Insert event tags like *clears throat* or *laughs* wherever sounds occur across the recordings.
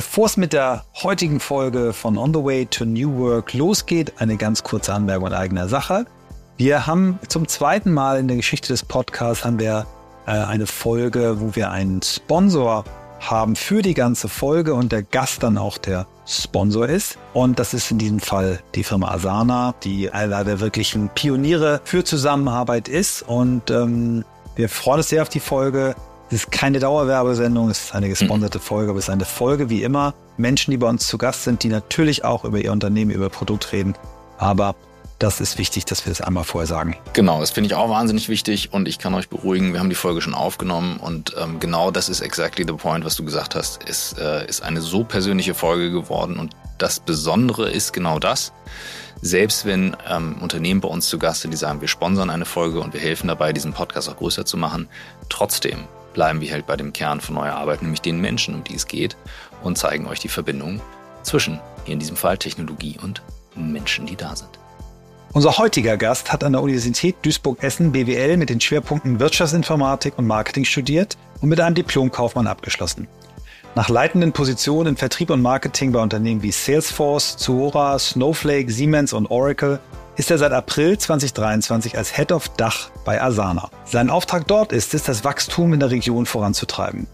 Bevor es mit der heutigen Folge von On the Way to New Work losgeht, eine ganz kurze Anmerkung in eigener Sache. Wir haben zum zweiten Mal in der Geschichte des Podcasts haben wir äh, eine Folge, wo wir einen Sponsor haben für die ganze Folge und der Gast dann auch der Sponsor ist. Und das ist in diesem Fall die Firma Asana, die einer der wirklichen Pioniere für Zusammenarbeit ist. Und ähm, wir freuen uns sehr auf die Folge. Es ist keine Dauerwerbesendung, es ist eine gesponserte mhm. Folge, aber es ist eine Folge wie immer. Menschen, die bei uns zu Gast sind, die natürlich auch über ihr Unternehmen, über Produkt reden, aber das ist wichtig, dass wir das einmal vorher sagen. Genau, das finde ich auch wahnsinnig wichtig und ich kann euch beruhigen, wir haben die Folge schon aufgenommen und ähm, genau das ist exactly the point, was du gesagt hast. Es äh, ist eine so persönliche Folge geworden und das Besondere ist genau das. Selbst wenn ähm, Unternehmen bei uns zu Gast sind, die sagen, wir sponsern eine Folge und wir helfen dabei, diesen Podcast auch größer zu machen, trotzdem bleiben wir halt bei dem Kern von neuer Arbeit, nämlich den Menschen, um die es geht und zeigen euch die Verbindung zwischen, hier in diesem Fall Technologie und Menschen, die da sind. Unser heutiger Gast hat an der Universität Duisburg-Essen BWL mit den Schwerpunkten Wirtschaftsinformatik und Marketing studiert und mit einem Diplomkaufmann abgeschlossen. Nach leitenden Positionen in Vertrieb und Marketing bei Unternehmen wie Salesforce, Zuora, Snowflake, Siemens und Oracle ist er seit April 2023 als Head of Dach bei Asana. Sein Auftrag dort ist es, das Wachstum in der Region voranzutreiben.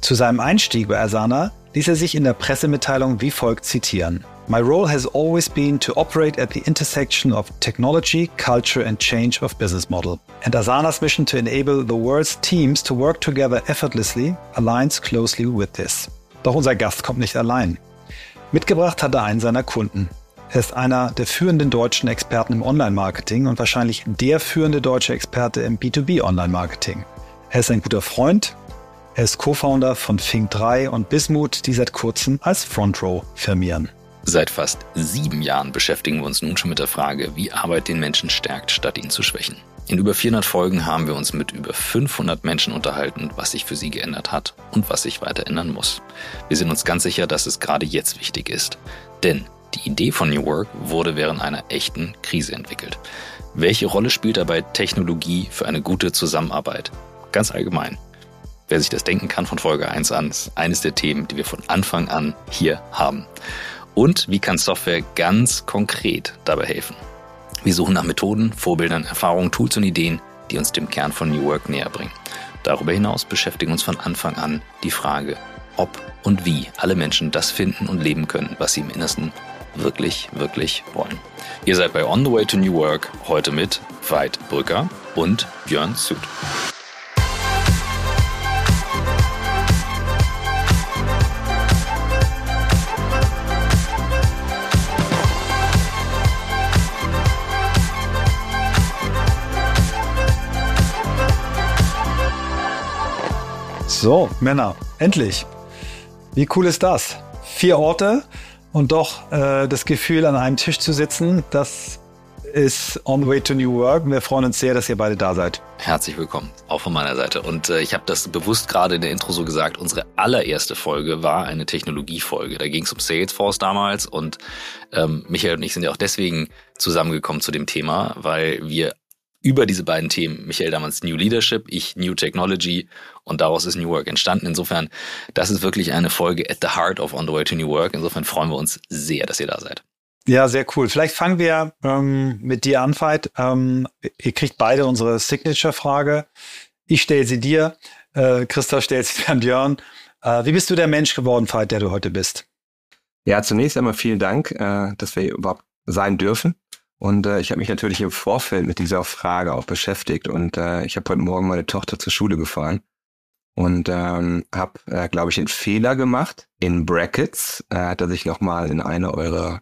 Zu seinem Einstieg bei Asana ließ er sich in der Pressemitteilung wie folgt zitieren. My role has always been to operate at the intersection of technology, culture, and change of business model. And Asana's mission to enable the world's teams to work together effortlessly aligns closely with this. Doch unser Gast kommt nicht allein. Mitgebracht hat er einen seiner Kunden. Er ist einer der führenden deutschen Experten im Online-Marketing und wahrscheinlich der führende deutsche Experte im B2B-Online-Marketing. Er ist ein guter Freund. Er ist Co-Founder von Fink3 und Bismuth, die seit kurzem als Front Row firmieren. Seit fast sieben Jahren beschäftigen wir uns nun schon mit der Frage, wie Arbeit den Menschen stärkt, statt ihn zu schwächen. In über 400 Folgen haben wir uns mit über 500 Menschen unterhalten, was sich für sie geändert hat und was sich weiter ändern muss. Wir sind uns ganz sicher, dass es gerade jetzt wichtig ist. Denn die Idee von New Work wurde während einer echten Krise entwickelt. Welche Rolle spielt dabei Technologie für eine gute Zusammenarbeit? Ganz allgemein. Wer sich das denken kann von Folge 1 an, ist eines der Themen, die wir von Anfang an hier haben. Und wie kann Software ganz konkret dabei helfen? Wir suchen nach Methoden, Vorbildern, Erfahrungen, Tools und Ideen, die uns dem Kern von New Work näher bringen. Darüber hinaus beschäftigen uns von Anfang an die Frage, ob und wie alle Menschen das finden und leben können, was sie im Innersten wirklich, wirklich wollen. Ihr seid bei On the Way to New Work heute mit Veit Brücker und Björn Süd. So, Männer, endlich. Wie cool ist das? Vier Orte und doch äh, das Gefühl, an einem Tisch zu sitzen, das ist On the Way to New Work. Wir freuen uns sehr, dass ihr beide da seid. Herzlich willkommen, auch von meiner Seite. Und äh, ich habe das bewusst gerade in der Intro so gesagt. Unsere allererste Folge war eine Technologiefolge. Da ging es um Salesforce damals und ähm, Michael und ich sind ja auch deswegen zusammengekommen zu dem Thema, weil wir über diese beiden Themen. Michael damals New Leadership, ich New Technology und daraus ist New Work entstanden. Insofern, das ist wirklich eine Folge at the heart of On the Way to New Work. Insofern freuen wir uns sehr, dass ihr da seid. Ja, sehr cool. Vielleicht fangen wir ähm, mit dir an, Veit. Ähm, ihr kriegt beide unsere Signature-Frage. Ich stelle sie dir. Äh, Christoph stellt sie *laughs* an Björn. Äh, wie bist du der Mensch geworden, Veit, der du heute bist? Ja, zunächst einmal vielen Dank, äh, dass wir überhaupt sein dürfen. Und äh, ich habe mich natürlich im Vorfeld mit dieser Frage auch beschäftigt und äh, ich habe heute Morgen meine Tochter zur Schule gefahren und ähm, habe, äh, glaube ich, einen Fehler gemacht. In Brackets äh, hat er sich nochmal in eine eurer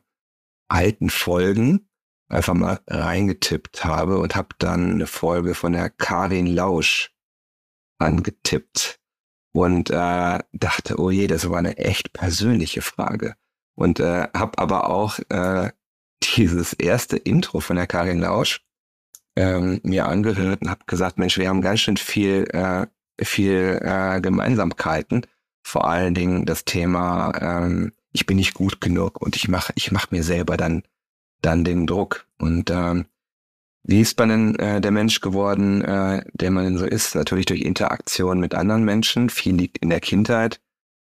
alten Folgen einfach mal reingetippt habe und habe dann eine Folge von der Karin Lausch angetippt und äh, dachte, oh je, das war eine echt persönliche Frage. Und äh, habe aber auch äh, dieses erste Intro von der Karin Lausch ähm, mir angehört und habe gesagt, Mensch, wir haben ganz schön viel, äh, viel äh, Gemeinsamkeiten. Vor allen Dingen das Thema, ähm, ich bin nicht gut genug und ich mache ich mach mir selber dann, dann den Druck. Und ähm, wie ist man denn äh, der Mensch geworden, äh, der man denn so ist? Natürlich durch Interaktion mit anderen Menschen. Viel liegt in der Kindheit.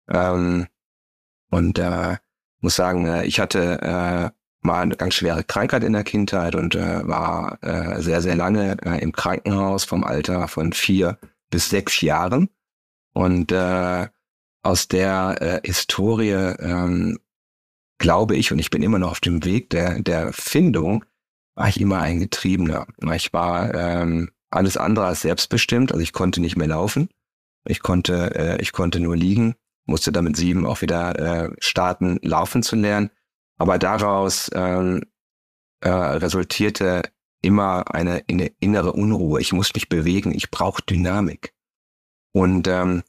Ähm, Und äh, muss sagen, äh, ich hatte äh, mal eine ganz schwere Krankheit in der Kindheit und äh, war äh, sehr, sehr lange äh, im Krankenhaus vom Alter von vier bis sechs Jahren. Und äh, aus der äh, Historie ähm, glaube ich, und ich bin immer noch auf dem Weg der, der Findung, war ich immer ein Getriebener. Ich war ähm, alles andere als selbstbestimmt, also ich konnte nicht mehr laufen. Ich konnte, äh, ich konnte nur liegen, musste damit sieben auch wieder äh, starten, laufen zu lernen. Aber daraus ähm, äh, resultierte immer eine, eine innere Unruhe. Ich muss mich bewegen, ich brauche Dynamik. Und ähm,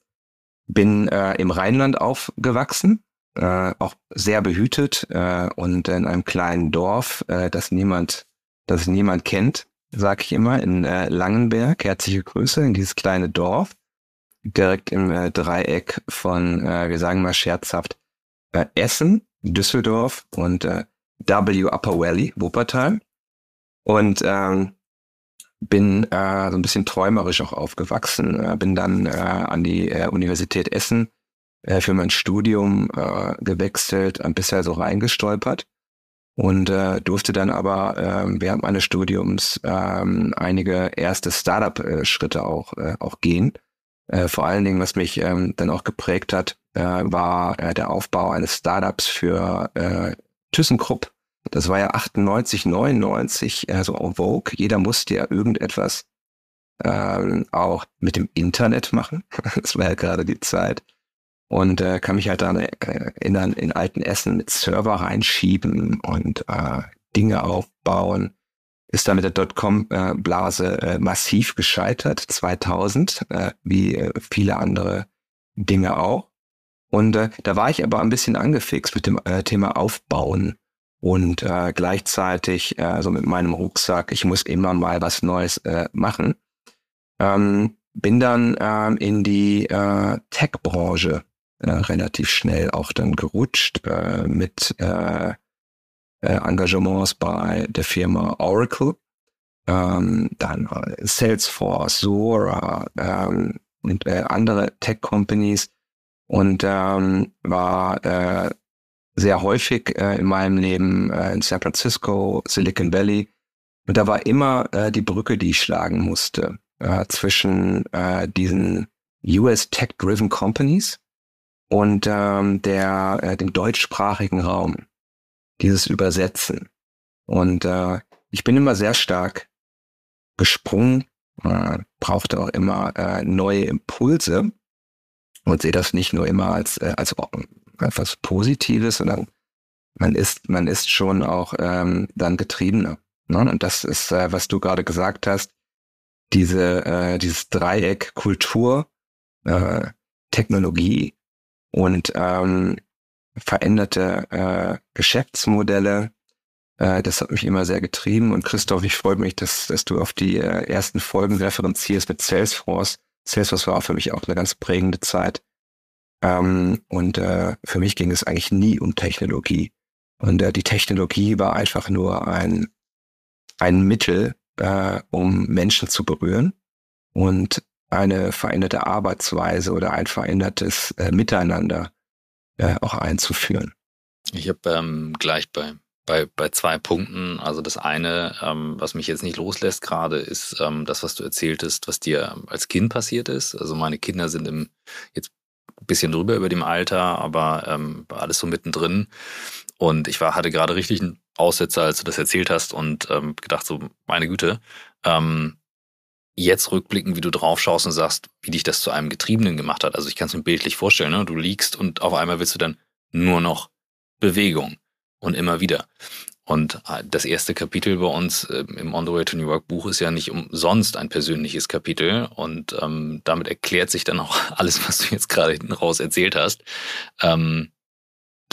bin äh, im Rheinland aufgewachsen, äh, auch sehr behütet äh, und in einem kleinen Dorf, äh, das niemand, das niemand kennt, sage ich immer, in äh, Langenberg. Herzliche Grüße in dieses kleine Dorf, direkt im äh, Dreieck von, äh, wir sagen mal scherzhaft, äh, Essen, Düsseldorf und äh, W Upper Valley, Wuppertal. Und ähm, bin äh, so ein bisschen träumerisch auch aufgewachsen, äh, bin dann äh, an die äh, Universität Essen äh, für mein Studium äh, gewechselt, ein bisschen so reingestolpert und äh, durfte dann aber äh, während meines Studiums äh, einige erste Startup-Schritte auch, äh, auch gehen. Äh, vor allen Dingen, was mich ähm, dann auch geprägt hat, äh, war äh, der Aufbau eines Startups für äh, ThyssenKrupp das war ja 98, 99, also en vogue. Jeder musste ja irgendetwas ähm, auch mit dem Internet machen. *laughs* das war ja gerade die Zeit. Und äh, kann mich halt äh, erinnern, in alten Essen mit Server reinschieben und äh, Dinge aufbauen. Ist da mit der Dotcom-Blase äh, massiv gescheitert, 2000, äh, wie äh, viele andere Dinge auch. Und äh, da war ich aber ein bisschen angefixt mit dem äh, Thema Aufbauen und äh, gleichzeitig äh, so mit meinem Rucksack, ich muss immer mal was Neues äh, machen. Ähm, bin dann ähm, in die äh, Tech-Branche äh, relativ schnell auch dann gerutscht äh, mit äh, äh, Engagements bei der Firma Oracle, ähm, dann äh, Salesforce, Zora ähm, und äh, andere Tech-Companies und ähm, war äh, sehr häufig äh, in meinem Leben äh, in San Francisco, Silicon Valley. Und da war immer äh, die Brücke, die ich schlagen musste äh, zwischen äh, diesen US Tech-driven Companies und ähm, der, äh, dem deutschsprachigen Raum. Dieses Übersetzen. Und äh, ich bin immer sehr stark gesprungen, äh, brauchte auch immer äh, neue Impulse und sehe das nicht nur immer als, äh, als etwas Positives, sondern man ist, man ist schon auch ähm, dann Getriebener. Ne? Und das ist, äh, was du gerade gesagt hast, diese, äh, dieses Dreieck Kultur, äh, Technologie und ähm, veränderte äh, Geschäftsmodelle. Äh, das hat mich immer sehr getrieben. Und Christoph, ich freue mich, dass, dass du auf die äh, ersten Folgen referenzierst mit Salesforce. Salesforce war für mich auch eine ganz prägende Zeit. Ähm, und äh, für mich ging es eigentlich nie um Technologie. Und äh, die Technologie war einfach nur ein, ein Mittel, äh, um Menschen zu berühren und eine veränderte Arbeitsweise oder ein verändertes äh, Miteinander äh, auch einzuführen. Ich habe ähm, gleich bei, bei, bei zwei Punkten. Also das eine, ähm, was mich jetzt nicht loslässt gerade, ist ähm, das, was du erzähltest, was dir als Kind passiert ist. Also meine Kinder sind im, jetzt bisschen drüber über dem Alter, aber ähm, alles so mittendrin. Und ich war, hatte gerade richtig einen Aussetzer, als du das erzählt hast und ähm, gedacht so, meine Güte, ähm, jetzt rückblicken, wie du drauf schaust und sagst, wie dich das zu einem Getriebenen gemacht hat. Also ich kann es mir bildlich vorstellen, ne? du liegst und auf einmal willst du dann nur noch Bewegung und immer wieder. Und äh, das erste Kapitel bei uns äh, im On the Way to New York Buch ist ja nicht umsonst ein persönliches Kapitel. Und ähm, damit erklärt sich dann auch *laughs* alles, was du jetzt gerade hinten raus erzählt hast. Ähm,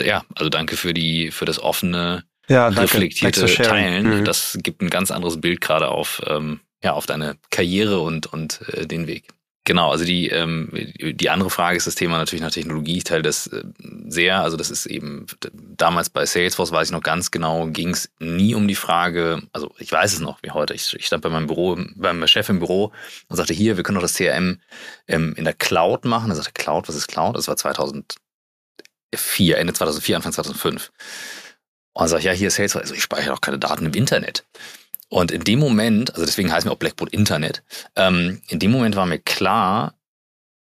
ja, also danke für die, für das offene, ja, danke, reflektierte Teilen. Mhm. Das gibt ein ganz anderes Bild gerade auf, ähm, ja, auf deine Karriere und, und äh, den Weg. Genau, also die, ähm, die andere Frage ist das Thema natürlich nach Technologie. Ich teile das äh, sehr. Also das ist eben damals bei Salesforce, weiß ich noch ganz genau, ging es nie um die Frage, also ich weiß es noch wie heute. Ich, ich stand bei meinem Büro, beim Chef im Büro und sagte, hier, wir können doch das CRM ähm, in der Cloud machen. Er sagte, Cloud, was ist Cloud? Das war 2011 2004, Ende 2004, Anfang 2005. Und dann sage ja, hier ist Salesforce. Also ich speichere doch keine Daten im Internet. Und in dem Moment, also deswegen heißt mir auch Blackboard Internet, ähm, in dem Moment war mir klar,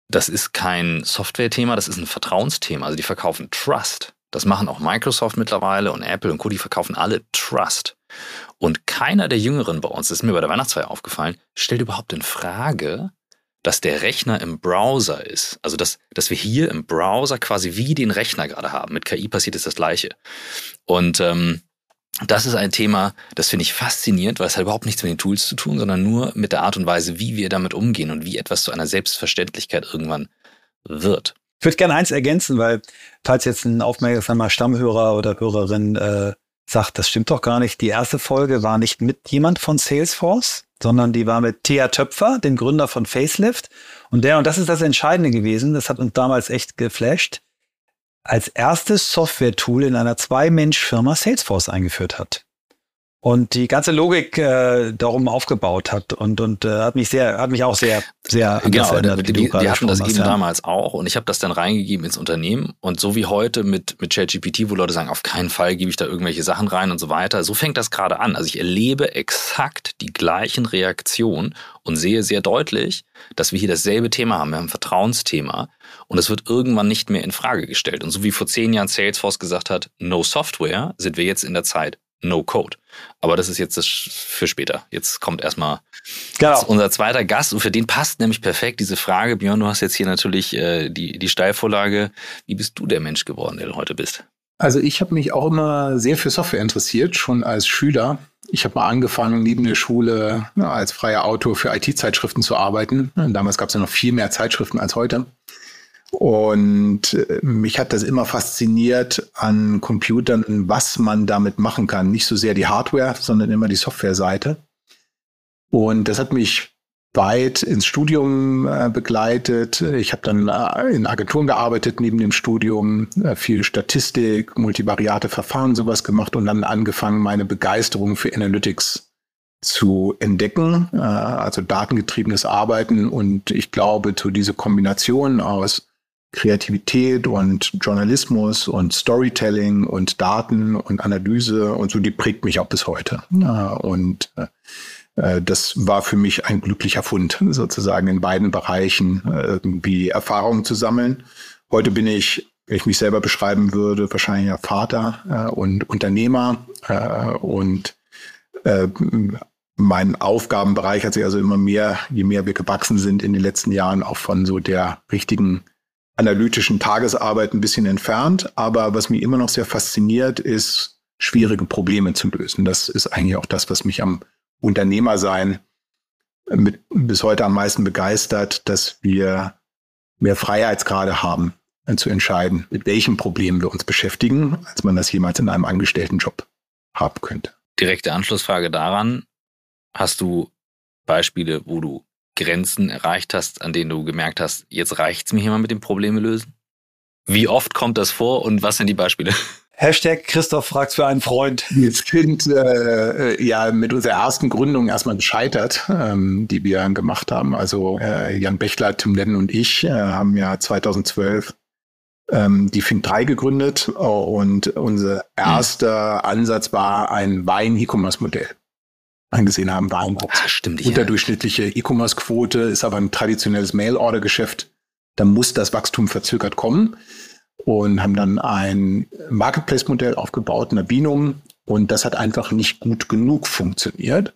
das ist kein Software-Thema, das ist ein Vertrauensthema. Also die verkaufen Trust. Das machen auch Microsoft mittlerweile und Apple und Co. Die verkaufen alle Trust. Und keiner der Jüngeren bei uns, das ist mir bei der Weihnachtsfeier aufgefallen, stellt überhaupt in Frage, dass der Rechner im Browser ist. Also dass, dass wir hier im Browser quasi wie den Rechner gerade haben. Mit KI passiert es das Gleiche. Und ähm, das ist ein Thema, das finde ich faszinierend, weil es hat überhaupt nichts mit den Tools zu tun, sondern nur mit der Art und Weise, wie wir damit umgehen und wie etwas zu einer Selbstverständlichkeit irgendwann wird. Ich würde gerne eins ergänzen, weil falls jetzt ein aufmerksamer Stammhörer oder Hörerin äh, sagt, das stimmt doch gar nicht, die erste Folge war nicht mit jemand von Salesforce, sondern die war mit Thea Töpfer, dem Gründer von Facelift. Und der, und das ist das Entscheidende gewesen, das hat uns damals echt geflasht, als erstes Software-Tool in einer Zwei-Mensch-Firma Salesforce eingeführt hat und die ganze Logik äh, darum aufgebaut hat und und äh, hat mich sehr hat mich auch sehr sehr genau erinnert, die, die, die hatten das eben ja. damals auch und ich habe das dann reingegeben ins Unternehmen und so wie heute mit mit ChatGPT wo Leute sagen auf keinen Fall gebe ich da irgendwelche Sachen rein und so weiter so fängt das gerade an also ich erlebe exakt die gleichen Reaktionen und sehe sehr deutlich dass wir hier dasselbe Thema haben wir haben ein Vertrauensthema und es wird irgendwann nicht mehr in Frage gestellt und so wie vor zehn Jahren Salesforce gesagt hat no Software sind wir jetzt in der Zeit No Code. Aber das ist jetzt das für später. Jetzt kommt erstmal genau. unser zweiter Gast und für den passt nämlich perfekt diese Frage. Björn, du hast jetzt hier natürlich äh, die, die Steilvorlage. Wie bist du der Mensch geworden, der du heute bist? Also ich habe mich auch immer sehr für Software interessiert, schon als Schüler. Ich habe mal angefangen, neben der Schule ja, als freier Autor für IT-Zeitschriften zu arbeiten. Damals gab es ja noch viel mehr Zeitschriften als heute. Und äh, mich hat das immer fasziniert an Computern, was man damit machen kann. Nicht so sehr die Hardware, sondern immer die Software-Seite. Und das hat mich weit ins Studium äh, begleitet. Ich habe dann äh, in Agenturen gearbeitet neben dem Studium, viel Statistik, multivariate Verfahren, sowas gemacht und dann angefangen, meine Begeisterung für Analytics zu entdecken, also datengetriebenes Arbeiten. Und ich glaube, zu diese Kombination aus Kreativität und Journalismus und Storytelling und Daten und Analyse und so, die prägt mich auch bis heute. Und äh, äh, das war für mich ein glücklicher Fund, sozusagen in beiden Bereichen äh, irgendwie Erfahrungen zu sammeln. Heute bin ich, wenn ich mich selber beschreiben würde, wahrscheinlich ja Vater und Unternehmer und mein Aufgabenbereich hat sich also immer mehr, je mehr wir gewachsen sind in den letzten Jahren, auch von so der richtigen analytischen Tagesarbeit ein bisschen entfernt. Aber was mich immer noch sehr fasziniert, ist, schwierige Probleme zu lösen. Das ist eigentlich auch das, was mich am Unternehmersein mit, bis heute am meisten begeistert, dass wir mehr Freiheitsgrade haben, zu entscheiden, mit welchen Problemen wir uns beschäftigen, als man das jemals in einem Angestelltenjob haben könnte. Direkte Anschlussfrage daran. Hast du Beispiele, wo du Grenzen erreicht hast, an denen du gemerkt hast, jetzt reicht's mir hier mal mit dem Probleme lösen? Wie oft kommt das vor und was sind die Beispiele? *laughs* Hashtag Christoph fragt für einen Freund. Wir sind äh, ja mit unserer ersten Gründung erstmal gescheitert, ähm, die wir gemacht haben. Also äh, Jan Bechler, Tim Lennon und ich äh, haben ja 2012 ähm, die Fink 3 gegründet und unser erster hm. Ansatz war ein Wein-E-Commerce-Modell angesehen haben, waren ah, stimmt, unterdurchschnittliche E-Commerce-Quote, ist aber ein traditionelles Mail-Order-Geschäft. Da muss das Wachstum verzögert kommen und haben dann ein Marketplace-Modell aufgebaut, Nabinum, und das hat einfach nicht gut genug funktioniert.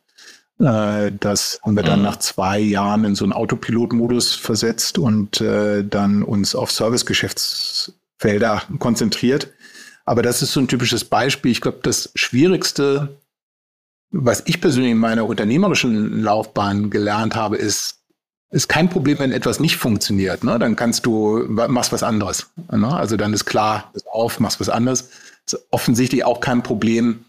Äh, das haben wir dann mhm. nach zwei Jahren in so einen Autopilot-Modus versetzt und äh, dann uns auf Service-Geschäftsfelder konzentriert. Aber das ist so ein typisches Beispiel. Ich glaube, das Schwierigste was ich persönlich in meiner unternehmerischen Laufbahn gelernt habe, ist, ist kein Problem, wenn etwas nicht funktioniert. Ne? Dann kannst du, machst was anderes. Ne? Also dann ist klar, bist auf, machst was anderes. Ist offensichtlich auch kein Problem,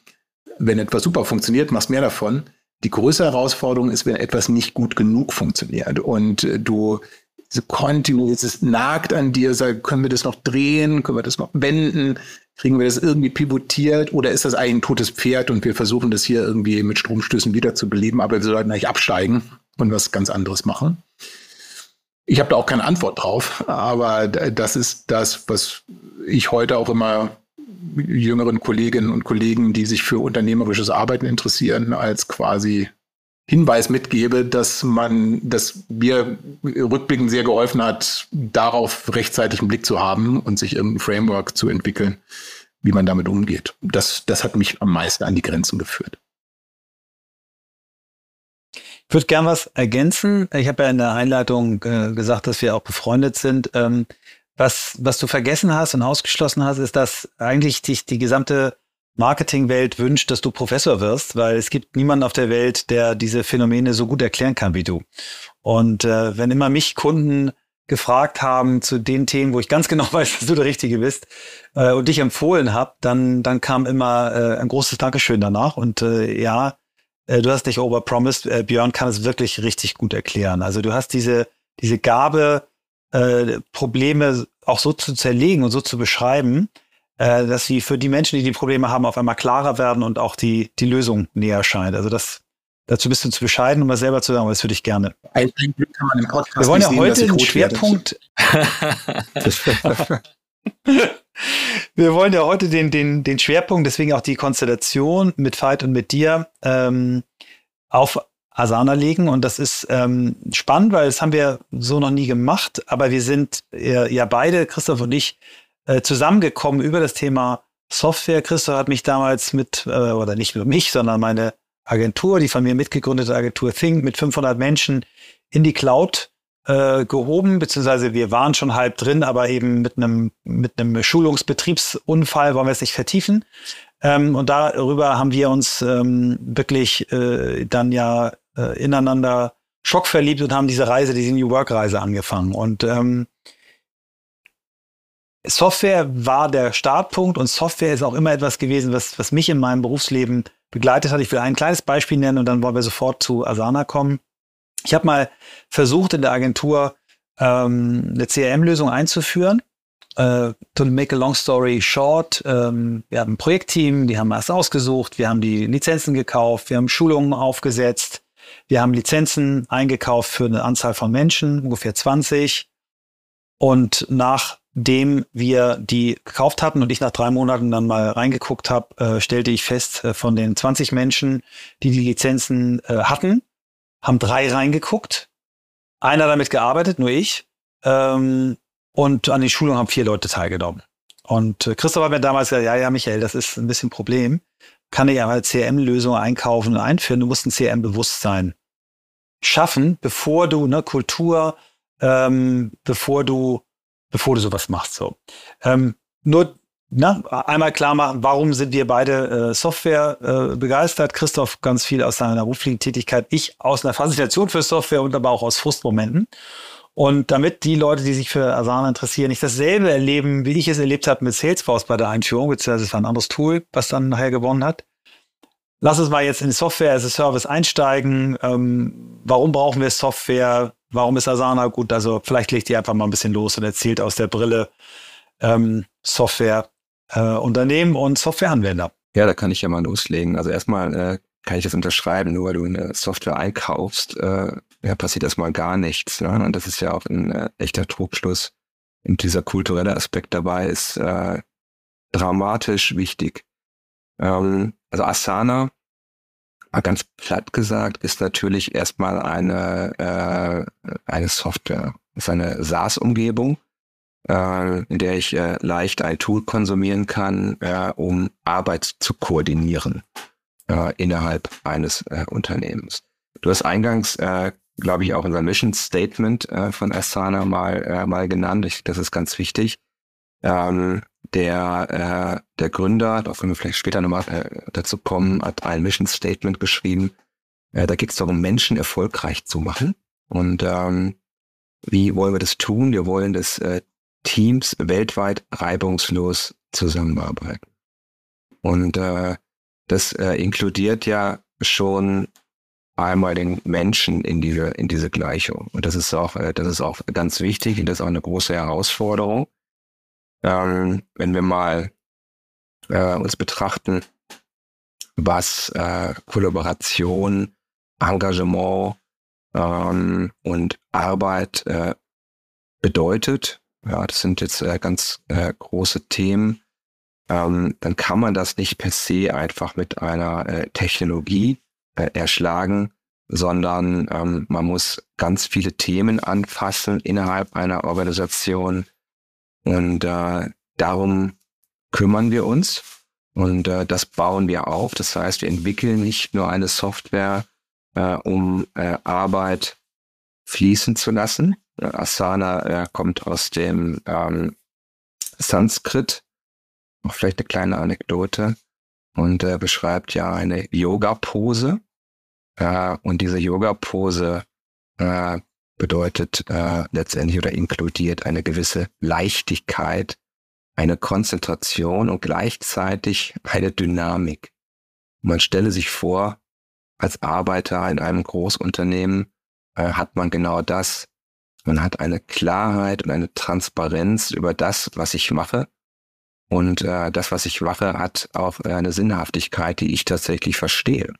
wenn etwas super funktioniert, machst mehr davon. Die größte Herausforderung ist, wenn etwas nicht gut genug funktioniert und äh, du diese Kontinuität, es nagt an dir, sag, können wir das noch drehen, können wir das noch wenden, Kriegen wir das irgendwie pivotiert oder ist das ein totes Pferd und wir versuchen das hier irgendwie mit Stromstößen wieder zu beleben, aber wir sollten eigentlich absteigen und was ganz anderes machen? Ich habe da auch keine Antwort drauf, aber das ist das, was ich heute auch immer jüngeren Kolleginnen und Kollegen, die sich für unternehmerisches Arbeiten interessieren, als quasi Hinweis mitgebe, dass man, dass mir rückblickend sehr geholfen hat, darauf rechtzeitig einen Blick zu haben und sich irgendein Framework zu entwickeln, wie man damit umgeht. Das, das hat mich am meisten an die Grenzen geführt. Ich würde gern was ergänzen. Ich habe ja in der Einleitung äh, gesagt, dass wir auch befreundet sind. Ähm, was, was du vergessen hast und ausgeschlossen hast, ist, dass eigentlich dich die gesamte Marketingwelt wünscht, dass du Professor wirst, weil es gibt niemanden auf der Welt, der diese Phänomene so gut erklären kann wie du. Und äh, wenn immer mich Kunden gefragt haben zu den Themen, wo ich ganz genau *laughs* weiß, dass du der Richtige bist äh, und dich empfohlen habe, dann, dann kam immer äh, ein großes Dankeschön danach. Und äh, ja, äh, du hast dich overpromised. Äh, Björn kann es wirklich richtig gut erklären. Also du hast diese, diese Gabe, äh, Probleme auch so zu zerlegen und so zu beschreiben, äh, dass sie für die Menschen, die die Probleme haben, auf einmal klarer werden und auch die, die Lösung näher scheint. Also das, dazu bist du zu bescheiden, um was selber zu sagen, aber das würde ich gerne. Ein, ein Glück kann man im Podcast Wir wollen ja sehen, heute einen Schwerpunkt. *laughs* Wir wollen ja heute den, den, den Schwerpunkt, deswegen auch die Konstellation mit Veit und mit dir ähm, auf Asana legen. Und das ist ähm, spannend, weil das haben wir so noch nie gemacht. Aber wir sind äh, ja beide, Christoph und ich, äh, zusammengekommen über das Thema Software. Christoph hat mich damals mit, äh, oder nicht nur mich, sondern meine Agentur, die von mir mitgegründete Agentur Think mit 500 Menschen in die Cloud äh, gehoben, beziehungsweise wir waren schon halb drin, aber eben mit einem mit einem Schulungsbetriebsunfall wollen wir es nicht vertiefen. Ähm, und darüber haben wir uns ähm, wirklich äh, dann ja äh, ineinander schockverliebt und haben diese Reise, diese New Work Reise angefangen. Und ähm, Software war der Startpunkt und Software ist auch immer etwas gewesen, was, was mich in meinem Berufsleben begleitet hat. Ich will ein kleines Beispiel nennen und dann wollen wir sofort zu Asana kommen. Ich habe mal versucht, in der Agentur ähm, eine CRM-Lösung einzuführen. Äh, to make a long story short, ähm, wir haben ein Projektteam, die haben erst ausgesucht, wir haben die Lizenzen gekauft, wir haben Schulungen aufgesetzt, wir haben Lizenzen eingekauft für eine Anzahl von Menschen, ungefähr 20. Und nach dem wir die gekauft hatten und ich nach drei Monaten dann mal reingeguckt habe, äh, stellte ich fest, äh, von den 20 Menschen, die die Lizenzen äh, hatten, haben drei reingeguckt, einer damit gearbeitet, nur ich, ähm, und an die Schulung haben vier Leute teilgenommen. Und äh, Christoph hat mir damals gesagt, ja, ja, Michael, das ist ein bisschen ein Problem. Kann ich aber CRM-Lösung einkaufen und einführen. Du musst ein CRM-Bewusstsein schaffen, bevor du eine Kultur, ähm, bevor du bevor du sowas machst. So. Ähm, nur na, einmal klar machen, warum sind wir beide äh, Software äh, begeistert? Christoph ganz viel aus seiner beruflichen Tätigkeit, ich aus einer Faszination für Software und aber auch aus Frustmomenten. Und damit die Leute, die sich für Asana interessieren, nicht dasselbe erleben, wie ich es erlebt habe mit Salesforce bei der Einführung, beziehungsweise es war ein anderes Tool, was dann nachher gewonnen hat. Lass uns mal jetzt in Software as a Service einsteigen. Ähm, warum brauchen wir Software? Warum ist Asana gut? Also vielleicht legt ihr einfach mal ein bisschen los und erzählt aus der Brille ähm, Software äh, Unternehmen und Softwareanwender. Ja, da kann ich ja mal loslegen. Also erstmal äh, kann ich das unterschreiben, nur weil du eine Software einkaufst, äh, ja, passiert erstmal gar nichts. Ne? Und das ist ja auch ein äh, echter Trugschluss. Und dieser kulturelle Aspekt dabei ist äh, dramatisch wichtig. Ähm, also Asana ganz platt gesagt, ist natürlich erstmal eine, äh, eine Software. Ist eine SaaS-Umgebung, äh, in der ich äh, leicht ein Tool konsumieren kann, äh, um Arbeit zu koordinieren äh, innerhalb eines äh, Unternehmens. Du hast eingangs, äh, glaube ich, auch unser Mission Statement äh, von Asana mal, äh, mal genannt. Ich, das ist ganz wichtig. Ähm, der, äh, der Gründer, da können wir vielleicht später nochmal äh, dazu kommen, hat ein Mission Statement geschrieben. Äh, da geht es darum, Menschen erfolgreich zu machen. Und ähm, wie wollen wir das tun? Wir wollen, dass äh, Teams weltweit reibungslos zusammenarbeiten. Und äh, das äh, inkludiert ja schon einmal den Menschen in diese in diese Gleichung. Und das ist auch äh, das ist auch ganz wichtig und das ist auch eine große Herausforderung ähm, wenn wir mal äh, uns betrachten, was äh, Kollaboration, Engagement ähm, und Arbeit äh, bedeutet, ja, das sind jetzt äh, ganz äh, große Themen, ähm, dann kann man das nicht per se einfach mit einer äh, Technologie erschlagen, sondern ähm, man muss ganz viele Themen anfassen innerhalb einer Organisation. Und äh, darum kümmern wir uns und äh, das bauen wir auf. Das heißt, wir entwickeln nicht nur eine Software, äh, um äh, Arbeit fließen zu lassen. Asana äh, kommt aus dem ähm, Sanskrit. Noch vielleicht eine kleine Anekdote. Und äh, beschreibt ja eine Yoga-Pose. Äh, und diese Yoga-Pose äh, bedeutet äh, letztendlich oder inkludiert eine gewisse Leichtigkeit, eine Konzentration und gleichzeitig eine Dynamik. Man stelle sich vor, als Arbeiter in einem Großunternehmen äh, hat man genau das. Man hat eine Klarheit und eine Transparenz über das, was ich mache. Und äh, das, was ich mache, hat auch eine Sinnhaftigkeit, die ich tatsächlich verstehe.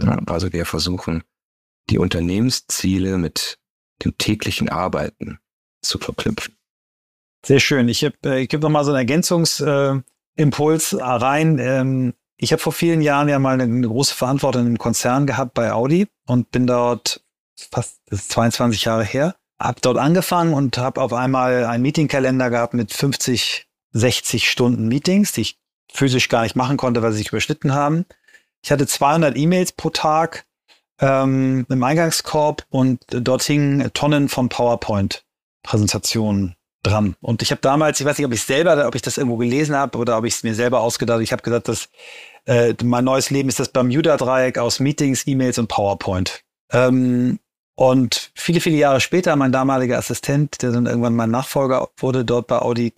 Ja, also wir versuchen, die Unternehmensziele mit dem täglichen Arbeiten zu verknüpfen. Sehr schön. Ich, äh, ich gebe noch mal so einen Ergänzungsimpuls äh, rein. Ähm, ich habe vor vielen Jahren ja mal eine, eine, große Verantwortung im Konzern gehabt bei Audi und bin dort fast das ist 22 Jahre her. Hab dort angefangen und habe auf einmal einen Meetingkalender gehabt mit 50, 60 Stunden Meetings, die ich physisch gar nicht machen konnte, weil sie sich überschnitten haben. Ich hatte 200 E-Mails pro Tag ähm, im Eingangskorb und dort hingen Tonnen von PowerPoint-Präsentationen dran. Und ich habe damals, ich weiß nicht, ob ich selber, ob ich das irgendwo gelesen habe oder ob ich es mir selber ausgedacht habe. Ich habe gesagt, dass äh, mein neues Leben ist das Bermuda-Dreieck aus Meetings, E-Mails und PowerPoint. Ähm, und viele, viele Jahre später, mein damaliger Assistent, der dann irgendwann mein Nachfolger wurde dort bei Audi,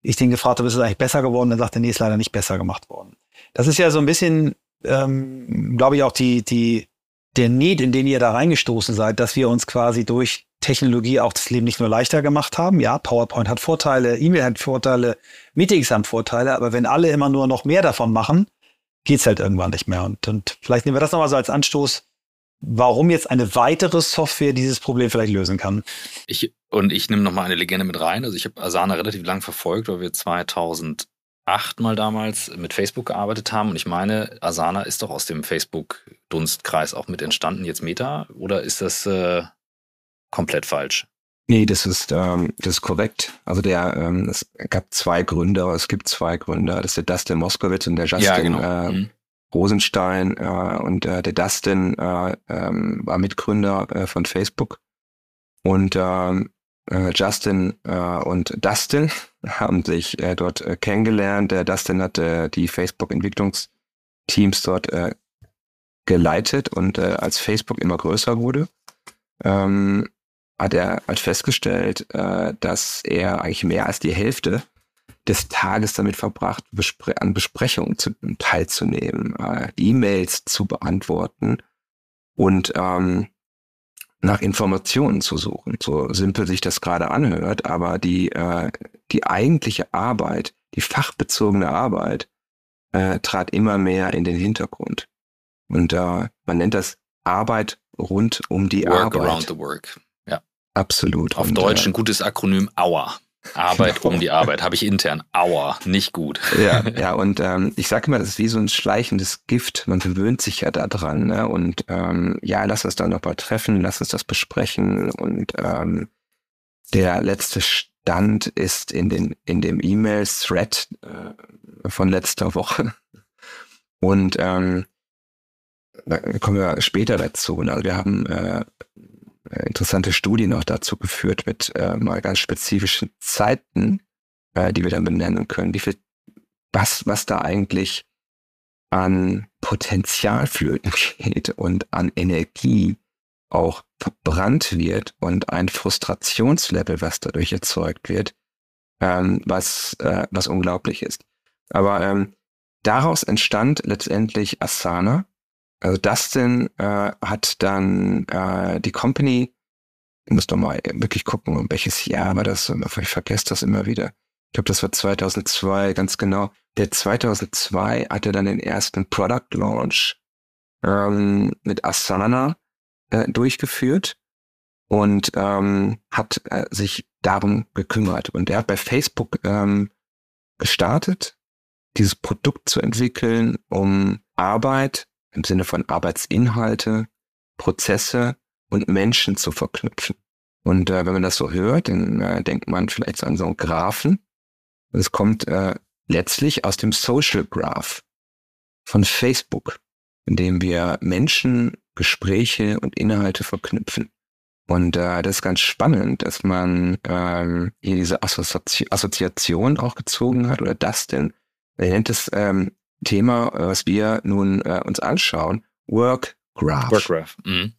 ich den gefragt habe, ist es eigentlich besser geworden? Er sagte, nee, ist leider nicht besser gemacht worden. Das ist ja so ein bisschen ähm, glaube ich, auch die, die, der Need, in den ihr da reingestoßen seid, dass wir uns quasi durch Technologie auch das Leben nicht nur leichter gemacht haben. Ja, PowerPoint hat Vorteile, E-Mail hat Vorteile, Meetings haben Vorteile, aber wenn alle immer nur noch mehr davon machen, geht's halt irgendwann nicht mehr. Und, und vielleicht nehmen wir das nochmal so als Anstoß, warum jetzt eine weitere Software dieses Problem vielleicht lösen kann. Ich, und ich nehme nochmal eine Legende mit rein. Also ich habe Asana relativ lang verfolgt, weil wir 2000 achtmal damals mit Facebook gearbeitet haben. Und ich meine, Asana ist doch aus dem Facebook-Dunstkreis auch mit entstanden, jetzt Meta. Oder ist das äh, komplett falsch? Nee, das ist, ähm, das ist korrekt. Also der, ähm, es gab zwei Gründer, es gibt zwei Gründer. Das ist der Dustin Moskowitz und der Justin ja, genau. äh, mhm. Rosenstein. Äh, und äh, der Dustin äh, ähm, war Mitgründer äh, von Facebook. Und ähm, äh, Justin äh, und Dustin *laughs* haben sich äh, dort äh, kennengelernt. Der Dustin hat äh, die Facebook-Entwicklungsteams dort äh, geleitet und äh, als Facebook immer größer wurde, ähm, hat er halt festgestellt, äh, dass er eigentlich mehr als die Hälfte des Tages damit verbracht, an Besprechungen zu, teilzunehmen, äh, E-Mails zu beantworten und ähm, nach Informationen zu suchen. So simpel sich das gerade anhört, aber die, äh, die eigentliche Arbeit, die fachbezogene Arbeit, äh, trat immer mehr in den Hintergrund. Und äh, man nennt das Arbeit rund um die work Arbeit. Work around the work. Ja. Absolut. Auf Und, Deutsch äh, ein gutes Akronym AUA. Arbeit genau. um die Arbeit habe ich intern. Aua, nicht gut. Ja, *laughs* ja und ähm, ich sage immer, das ist wie so ein schleichendes Gift. Man gewöhnt sich ja daran. Ne? Und ähm, ja, lass uns da noch mal treffen, lass uns das besprechen. Und ähm, der letzte Stand ist in, den, in dem E-Mail-Thread äh, von letzter Woche. Und ähm, da kommen wir später dazu. Also wir haben äh, interessante Studien auch dazu geführt mit äh, mal ganz spezifischen Zeiten, äh, die wir dann benennen können, wie viel, was, was da eigentlich an Potenzial flöten *laughs* geht und an Energie auch verbrannt wird und ein Frustrationslevel, was dadurch erzeugt wird, ähm, was, äh, was unglaublich ist. Aber ähm, daraus entstand letztendlich Asana, also Dustin äh, hat dann äh, die Company, ich muss doch mal wirklich gucken, um welches Jahr war das, ich vergesse das immer wieder. Ich glaube, das war 2002, ganz genau. Der 2002 hatte dann den ersten Product Launch ähm, mit Asana äh, durchgeführt und ähm, hat äh, sich darum gekümmert. Und er hat bei Facebook ähm, gestartet, dieses Produkt zu entwickeln, um Arbeit im Sinne von Arbeitsinhalte, Prozesse und Menschen zu verknüpfen. Und äh, wenn man das so hört, dann äh, denkt man vielleicht an so einen Graphen. Und es kommt äh, letztlich aus dem Social Graph von Facebook, in dem wir Menschen, Gespräche und Inhalte verknüpfen. Und äh, das ist ganz spannend, dass man ähm, hier diese Assozi Assoziation auch gezogen hat oder das denn. Er nennt das ähm, Thema, was wir nun äh, uns anschauen, Work Graph. Work Graph. Mhm.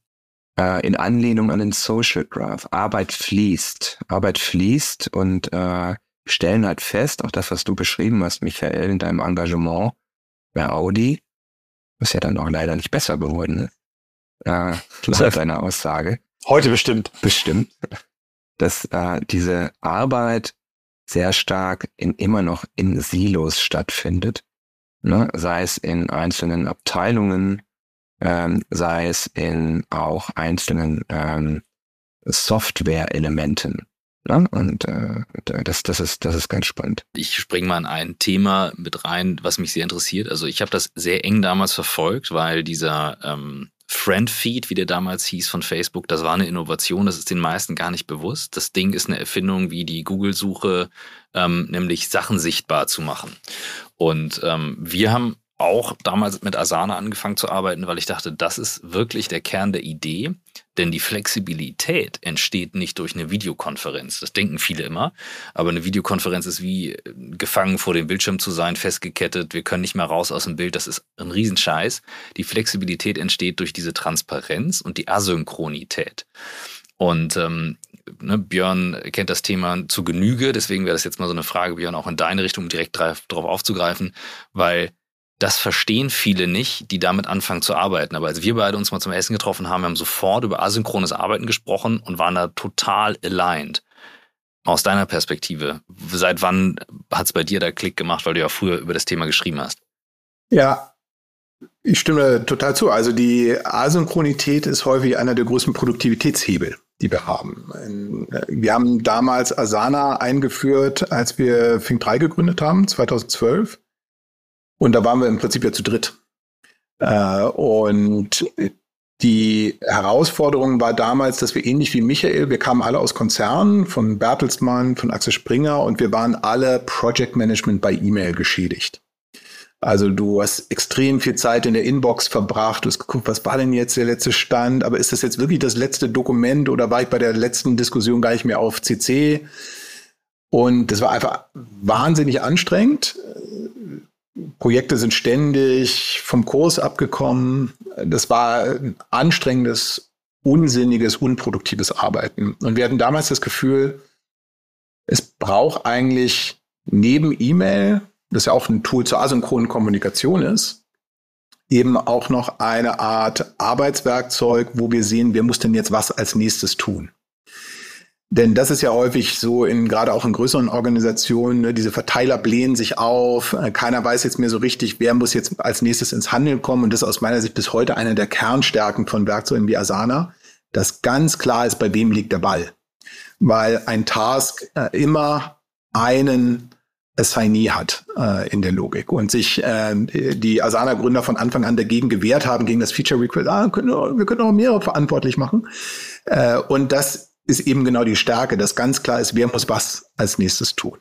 Äh, in Anlehnung an den Social Graph. Arbeit fließt. Arbeit fließt und äh, stellen halt fest, auch das, was du beschrieben hast, Michael, in deinem Engagement bei Audi, was ja dann auch leider nicht besser geworden ist. Äh, *laughs* laut deiner Aussage. Heute bestimmt. Bestimmt. Dass äh, diese Arbeit sehr stark in immer noch in Silos stattfindet. Ne? Sei es in einzelnen Abteilungen, ähm, sei es in auch einzelnen ähm, Software-Elementen. Ne? Und äh, das, das, ist, das ist ganz spannend. Ich springe mal in ein Thema mit rein, was mich sehr interessiert. Also ich habe das sehr eng damals verfolgt, weil dieser ähm, Friend-Feed, wie der damals hieß von Facebook, das war eine Innovation, das ist den meisten gar nicht bewusst. Das Ding ist eine Erfindung wie die Google-Suche, ähm, nämlich Sachen sichtbar zu machen. Und ähm, wir haben auch damals mit Asana angefangen zu arbeiten, weil ich dachte, das ist wirklich der Kern der Idee. Denn die Flexibilität entsteht nicht durch eine Videokonferenz. Das denken viele immer. Aber eine Videokonferenz ist wie äh, gefangen vor dem Bildschirm zu sein, festgekettet. Wir können nicht mehr raus aus dem Bild. Das ist ein Riesenscheiß. Die Flexibilität entsteht durch diese Transparenz und die Asynchronität. Und ähm, ne, Björn kennt das Thema zu Genüge. Deswegen wäre das jetzt mal so eine Frage, Björn, auch in deine Richtung direkt darauf aufzugreifen, weil das verstehen viele nicht, die damit anfangen zu arbeiten. Aber als wir beide uns mal zum Essen getroffen haben, haben sofort über asynchrones Arbeiten gesprochen und waren da total aligned. Aus deiner Perspektive, seit wann hat es bei dir da Klick gemacht, weil du ja früher über das Thema geschrieben hast? Ja, ich stimme total zu. Also die Asynchronität ist häufig einer der größten Produktivitätshebel, die wir haben. Wir haben damals Asana eingeführt, als wir Fink 3 gegründet haben, 2012. Und da waren wir im Prinzip ja zu dritt. Äh, und die Herausforderung war damals, dass wir ähnlich wie Michael, wir kamen alle aus Konzernen, von Bertelsmann, von Axel Springer und wir waren alle Project Management bei E-Mail geschädigt. Also du hast extrem viel Zeit in der Inbox verbracht, du hast geguckt, was war denn jetzt der letzte Stand, aber ist das jetzt wirklich das letzte Dokument oder war ich bei der letzten Diskussion gar nicht mehr auf CC? Und das war einfach wahnsinnig anstrengend. Projekte sind ständig vom Kurs abgekommen. Das war ein anstrengendes, unsinniges, unproduktives Arbeiten. Und wir hatten damals das Gefühl, es braucht eigentlich neben E-Mail, das ja auch ein Tool zur asynchronen Kommunikation ist, eben auch noch eine Art Arbeitswerkzeug, wo wir sehen, wer muss denn jetzt was als nächstes tun. Denn das ist ja häufig so in gerade auch in größeren Organisationen, ne, diese Verteiler blähen sich auf, äh, keiner weiß jetzt mehr so richtig, wer muss jetzt als nächstes ins Handeln kommen. Und das ist aus meiner Sicht bis heute eine der Kernstärken von Werkzeugen wie Asana, dass ganz klar ist, bei wem liegt der Ball. Weil ein Task äh, immer einen Assignee hat äh, in der Logik und sich äh, die Asana-Gründer von Anfang an dagegen gewehrt haben, gegen das Feature Request, ah, können wir, können auch mehrere verantwortlich machen. Äh, und das ist eben genau die Stärke, dass ganz klar ist, wer muss was als nächstes tun.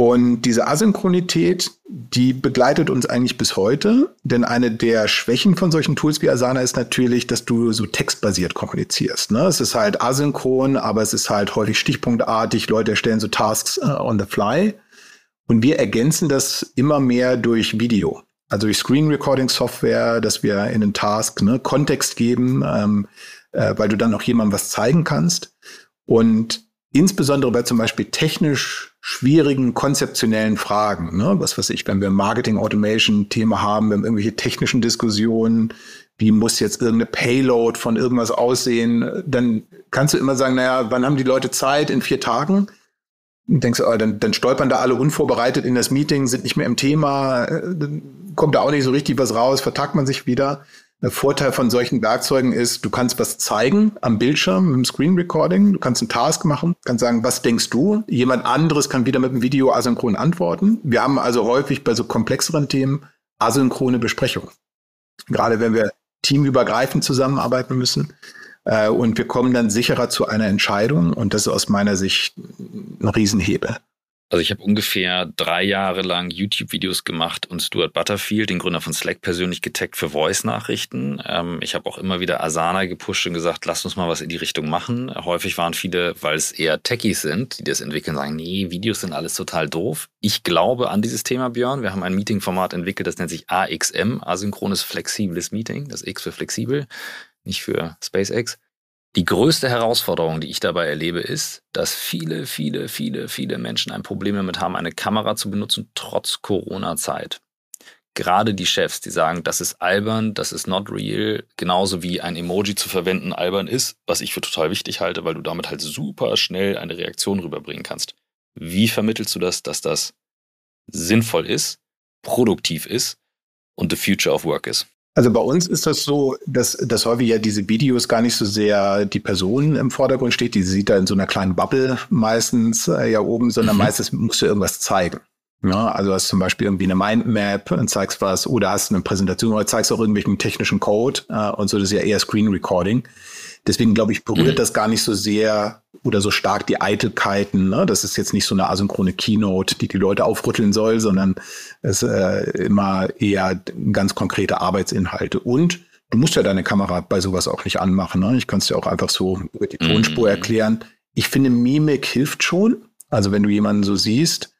Und diese Asynchronität, die begleitet uns eigentlich bis heute, denn eine der Schwächen von solchen Tools wie Asana ist natürlich, dass du so textbasiert kommunizierst. Ne? Es ist halt asynchron, aber es ist halt häufig stichpunktartig. Leute erstellen so Tasks uh, on the fly. Und wir ergänzen das immer mehr durch Video. Also durch Screen Recording Software, dass wir in den Task ne, Kontext geben. Ähm, äh, weil du dann auch jemandem was zeigen kannst. Und insbesondere bei zum Beispiel technisch schwierigen konzeptionellen Fragen, ne? was weiß ich, wenn wir Marketing Automation Thema haben, wenn wir irgendwelche technischen Diskussionen, wie muss jetzt irgendeine Payload von irgendwas aussehen, dann kannst du immer sagen, naja, wann haben die Leute Zeit? In vier Tagen? Und denkst du, oh, dann, dann stolpern da alle unvorbereitet in das Meeting, sind nicht mehr im Thema, äh, dann kommt da auch nicht so richtig was raus, vertagt man sich wieder. Der Vorteil von solchen Werkzeugen ist, du kannst was zeigen am Bildschirm mit dem Screen Recording. Du kannst einen Task machen, kannst sagen, was denkst du? Jemand anderes kann wieder mit dem Video asynchron antworten. Wir haben also häufig bei so komplexeren Themen asynchrone Besprechungen. Gerade wenn wir teamübergreifend zusammenarbeiten müssen. Äh, und wir kommen dann sicherer zu einer Entscheidung. Und das ist aus meiner Sicht ein Riesenhebel. Also ich habe ungefähr drei Jahre lang YouTube-Videos gemacht und Stuart Butterfield, den Gründer von Slack, persönlich getaggt für Voice-Nachrichten. Ähm, ich habe auch immer wieder Asana gepusht und gesagt, lass uns mal was in die Richtung machen. Häufig waren viele, weil es eher Techies sind, die das entwickeln, sagen, nee, Videos sind alles total doof. Ich glaube an dieses Thema, Björn. Wir haben ein Meeting-Format entwickelt, das nennt sich AXM, asynchrones flexibles Meeting. Das X für flexibel, nicht für SpaceX. Die größte Herausforderung, die ich dabei erlebe, ist, dass viele, viele, viele, viele Menschen ein Problem damit haben, eine Kamera zu benutzen, trotz Corona-Zeit. Gerade die Chefs, die sagen, das ist albern, das ist not real, genauso wie ein Emoji zu verwenden albern ist, was ich für total wichtig halte, weil du damit halt super schnell eine Reaktion rüberbringen kannst. Wie vermittelst du das, dass das sinnvoll ist, produktiv ist und the future of work ist? Also bei uns ist das so, dass, dass häufig ja diese Videos gar nicht so sehr die Person im Vordergrund steht, die sieht da in so einer kleinen Bubble meistens äh, ja oben, sondern mhm. meistens musst du irgendwas zeigen. Ja, also hast zum Beispiel irgendwie eine Mindmap und zeigst was oder hast eine Präsentation oder zeigst auch irgendwelchen technischen Code äh, und so, das ist ja eher Screen Recording. Deswegen glaube ich, berührt mhm. das gar nicht so sehr oder so stark die Eitelkeiten. Ne? Das ist jetzt nicht so eine asynchrone Keynote, die die Leute aufrütteln soll, sondern es äh, immer eher ganz konkrete Arbeitsinhalte. Und du musst ja deine Kamera bei sowas auch nicht anmachen. Ne? Ich kann es dir auch einfach so über die Tonspur mhm. erklären. Ich finde, Mimik hilft schon. Also wenn du jemanden so siehst.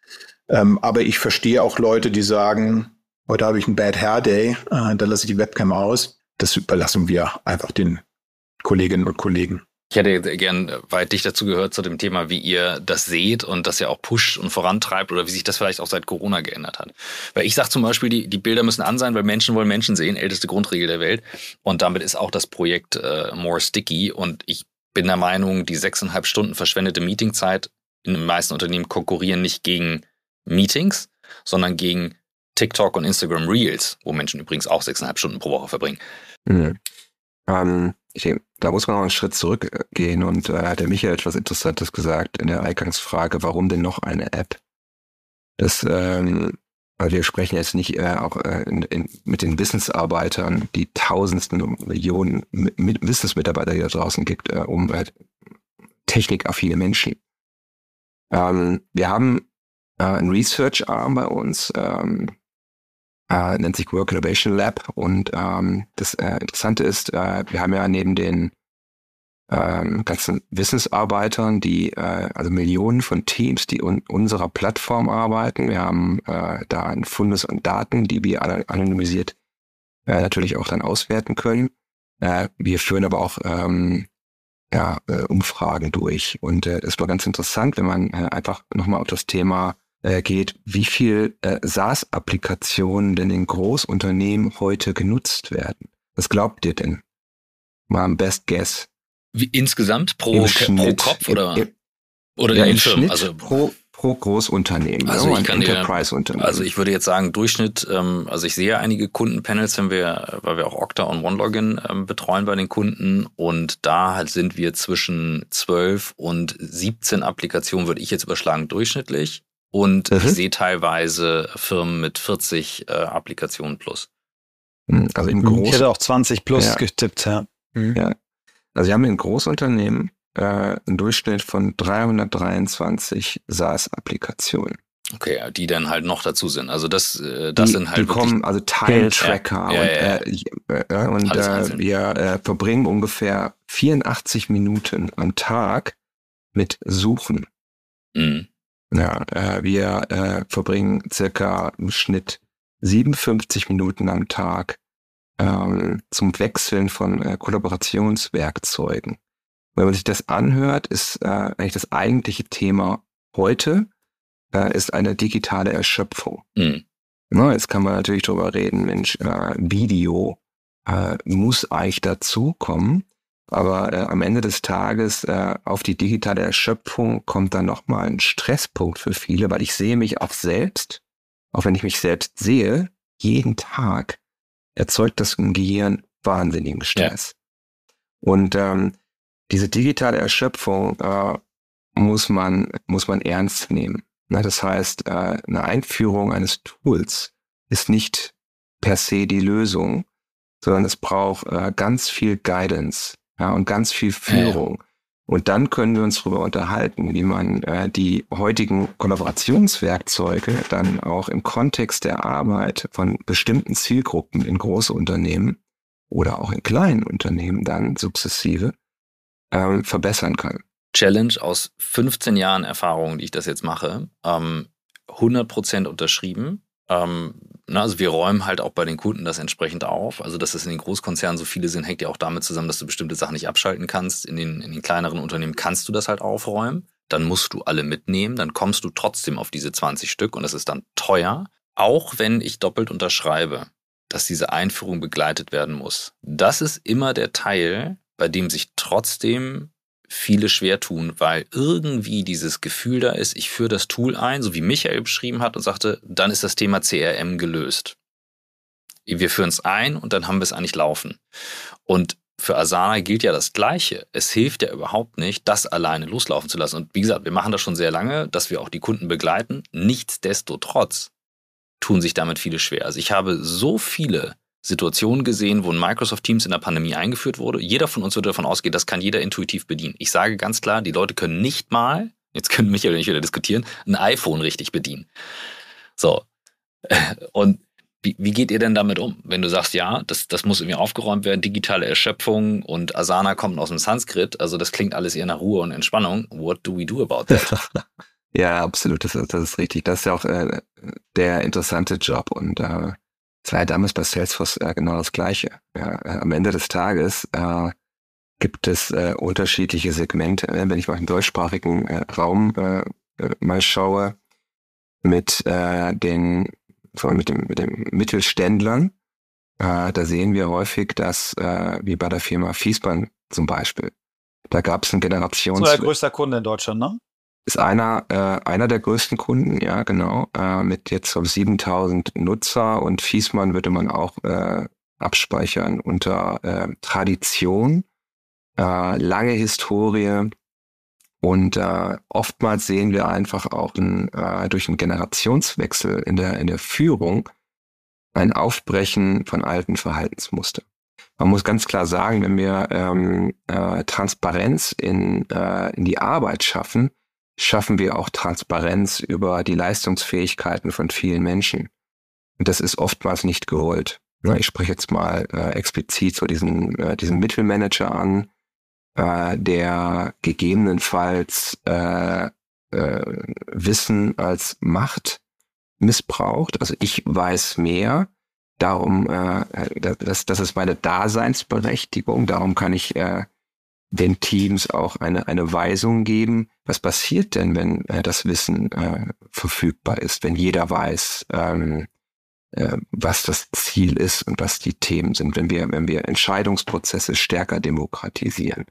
Ähm, aber ich verstehe auch Leute, die sagen, heute habe ich einen Bad Hair Day, äh, da lasse ich die Webcam aus. Das überlassen wir einfach den Kolleginnen und Kollegen. Ich hätte gern weit dich dazu gehört zu dem Thema, wie ihr das seht und das ja auch pusht und vorantreibt oder wie sich das vielleicht auch seit Corona geändert hat. Weil ich sage zum Beispiel, die, die Bilder müssen an sein, weil Menschen wollen Menschen sehen, älteste Grundregel der Welt. Und damit ist auch das Projekt äh, more sticky. Und ich bin der Meinung, die sechseinhalb Stunden verschwendete Meetingzeit in den meisten Unternehmen konkurrieren nicht gegen Meetings, sondern gegen TikTok und Instagram Reels, wo Menschen übrigens auch sechseinhalb Stunden pro Woche verbringen. Mhm. Ähm, ich denke, da muss man noch einen Schritt zurückgehen und äh, hat der Michael etwas Interessantes gesagt in der Eingangsfrage, warum denn noch eine App? Das, ähm, weil wir sprechen jetzt nicht äh, auch äh, in, in, mit den Businessarbeitern, die tausendsten Millionen mit Businessmitarbeiter, die da draußen gibt, äh, um äh, technikaffine Menschen. Ähm, wir haben äh, einen Research-Arm bei uns, ähm, äh, nennt sich Work Innovation Lab. Und ähm, das äh, Interessante ist, äh, wir haben ja neben den ähm, ganzen Wissensarbeitern, die äh, also Millionen von Teams, die in unserer Plattform arbeiten. Wir haben äh, da ein Fundes an Daten, die wir anonymisiert äh, natürlich auch dann auswerten können. Äh, wir führen aber auch ähm, ja, äh, Umfragen durch. Und äh, das war ganz interessant, wenn man äh, einfach nochmal auf das Thema äh, geht, wie viel äh, SaaS-Applikationen denn in Großunternehmen heute genutzt werden. Was glaubt ihr denn? Mal am Best Guess. Wie insgesamt pro, pro Kopf oder? Im, oder ja, im Schnitt also pro, pro Großunternehmen, also ja, ich kann Enterprise-Unternehmen. Also ich würde jetzt sagen Durchschnitt, ähm, also ich sehe einige Kundenpanels, wenn wir, weil wir auch Okta und OneLogin ähm, betreuen bei den Kunden und da halt sind wir zwischen 12 und 17 Applikationen, würde ich jetzt überschlagen, durchschnittlich. Und mhm. ich sehe teilweise Firmen mit 40 äh, Applikationen plus. Hm, also im Groß ich hätte auch 20 plus ja. getippt, ja. Mhm. ja. Also wir haben in Großunternehmen äh, einen Durchschnitt von 323 SaaS-Applikationen. Okay, die dann halt noch dazu sind. Also das, äh, das die, sind halt. Die kommen, also Teiltracker ja, ja, und, äh, äh, und äh, wir äh, verbringen ungefähr 84 Minuten am Tag mit Suchen. Mhm. Ja, äh, wir äh, verbringen circa im Schnitt 57 Minuten am Tag ähm, zum Wechseln von äh, Kollaborationswerkzeugen. Wenn man sich das anhört, ist äh, eigentlich das eigentliche Thema heute äh, ist eine digitale Erschöpfung. Mhm. Na, jetzt kann man natürlich darüber reden, Mensch, äh, Video äh, muss eigentlich dazukommen. Aber äh, am Ende des Tages äh, auf die digitale Erschöpfung kommt dann nochmal ein Stresspunkt für viele, weil ich sehe mich auch selbst, auch wenn ich mich selbst sehe, jeden Tag erzeugt das im Gehirn wahnsinnigen Stress. Ja. Und ähm, diese digitale Erschöpfung äh, muss man muss man ernst nehmen. Na, das heißt, äh, eine Einführung eines Tools ist nicht per se die Lösung, sondern es braucht äh, ganz viel Guidance ja, und ganz viel Führung. Ja. Und dann können wir uns darüber unterhalten, wie man äh, die heutigen Kollaborationswerkzeuge dann auch im Kontext der Arbeit von bestimmten Zielgruppen in große Unternehmen oder auch in kleinen Unternehmen dann sukzessive ähm, verbessern kann. Challenge aus 15 Jahren Erfahrung, die ich das jetzt mache, ähm, 100% unterschrieben. Ähm, na, also wir räumen halt auch bei den Kunden das entsprechend auf. Also dass es in den Großkonzernen so viele sind, hängt ja auch damit zusammen, dass du bestimmte Sachen nicht abschalten kannst. In den, in den kleineren Unternehmen kannst du das halt aufräumen. Dann musst du alle mitnehmen. Dann kommst du trotzdem auf diese 20 Stück und das ist dann teuer. Auch wenn ich doppelt unterschreibe, dass diese Einführung begleitet werden muss. Das ist immer der Teil, bei dem sich trotzdem viele schwer tun, weil irgendwie dieses Gefühl da ist, ich führe das Tool ein, so wie Michael beschrieben hat und sagte, dann ist das Thema CRM gelöst. Wir führen es ein und dann haben wir es eigentlich laufen. Und für Asana gilt ja das Gleiche. Es hilft ja überhaupt nicht, das alleine loslaufen zu lassen. Und wie gesagt, wir machen das schon sehr lange, dass wir auch die Kunden begleiten. Nichtsdestotrotz tun sich damit viele schwer. Also ich habe so viele Situationen gesehen, wo ein Microsoft Teams in der Pandemie eingeführt wurde. Jeder von uns würde davon ausgehen, das kann jeder intuitiv bedienen. Ich sage ganz klar, die Leute können nicht mal, jetzt können Michael und ich wieder diskutieren, ein iPhone richtig bedienen. So. *laughs* Und wie, wie geht ihr denn damit um? Wenn du sagst, ja, das, das muss irgendwie aufgeräumt werden, digitale Erschöpfung und Asana kommt aus dem Sanskrit, also das klingt alles eher nach Ruhe und Entspannung. What do we do about that? *laughs* ja, absolut, das, das ist richtig. Das ist ja auch äh, der interessante Job und äh, es war ja damals bei Salesforce äh, genau das Gleiche. Ja, äh, am Ende des Tages äh, gibt es äh, unterschiedliche Segmente. Äh, wenn ich mal im deutschsprachigen äh, Raum äh, äh, mal schaue, mit äh, den mit dem, mit dem Mittelständlern, äh, da sehen wir häufig, dass, äh, wie bei der Firma Fiesmann zum Beispiel, da gab es ein Generations... So der größter Kunde in Deutschland, ne? Ist einer, äh, einer der größten Kunden, ja, genau, äh, mit jetzt um 7000 Nutzer und Fiesmann würde man auch äh, abspeichern unter äh, Tradition, äh, lange Historie und äh, oftmals sehen wir einfach auch ein, äh, durch einen Generationswechsel in der, in der Führung ein Aufbrechen von alten Verhaltensmustern. Man muss ganz klar sagen, wenn wir ähm, äh, Transparenz in, äh, in die Arbeit schaffen, schaffen wir auch Transparenz über die Leistungsfähigkeiten von vielen Menschen. Und das ist oftmals nicht gewollt. Ich spreche jetzt mal äh, explizit so diesen, äh, diesen Mittelmanager an, äh, der gegebenenfalls äh, äh, Wissen als Macht missbraucht. Also ich weiß mehr, darum, äh, das, das ist meine Daseinsberechtigung, darum kann ich den Teams auch eine, eine Weisung geben. Was passiert denn, wenn äh, das Wissen äh, verfügbar ist, wenn jeder weiß, ähm, äh, was das Ziel ist und was die Themen sind, wenn wir, wenn wir Entscheidungsprozesse stärker demokratisieren,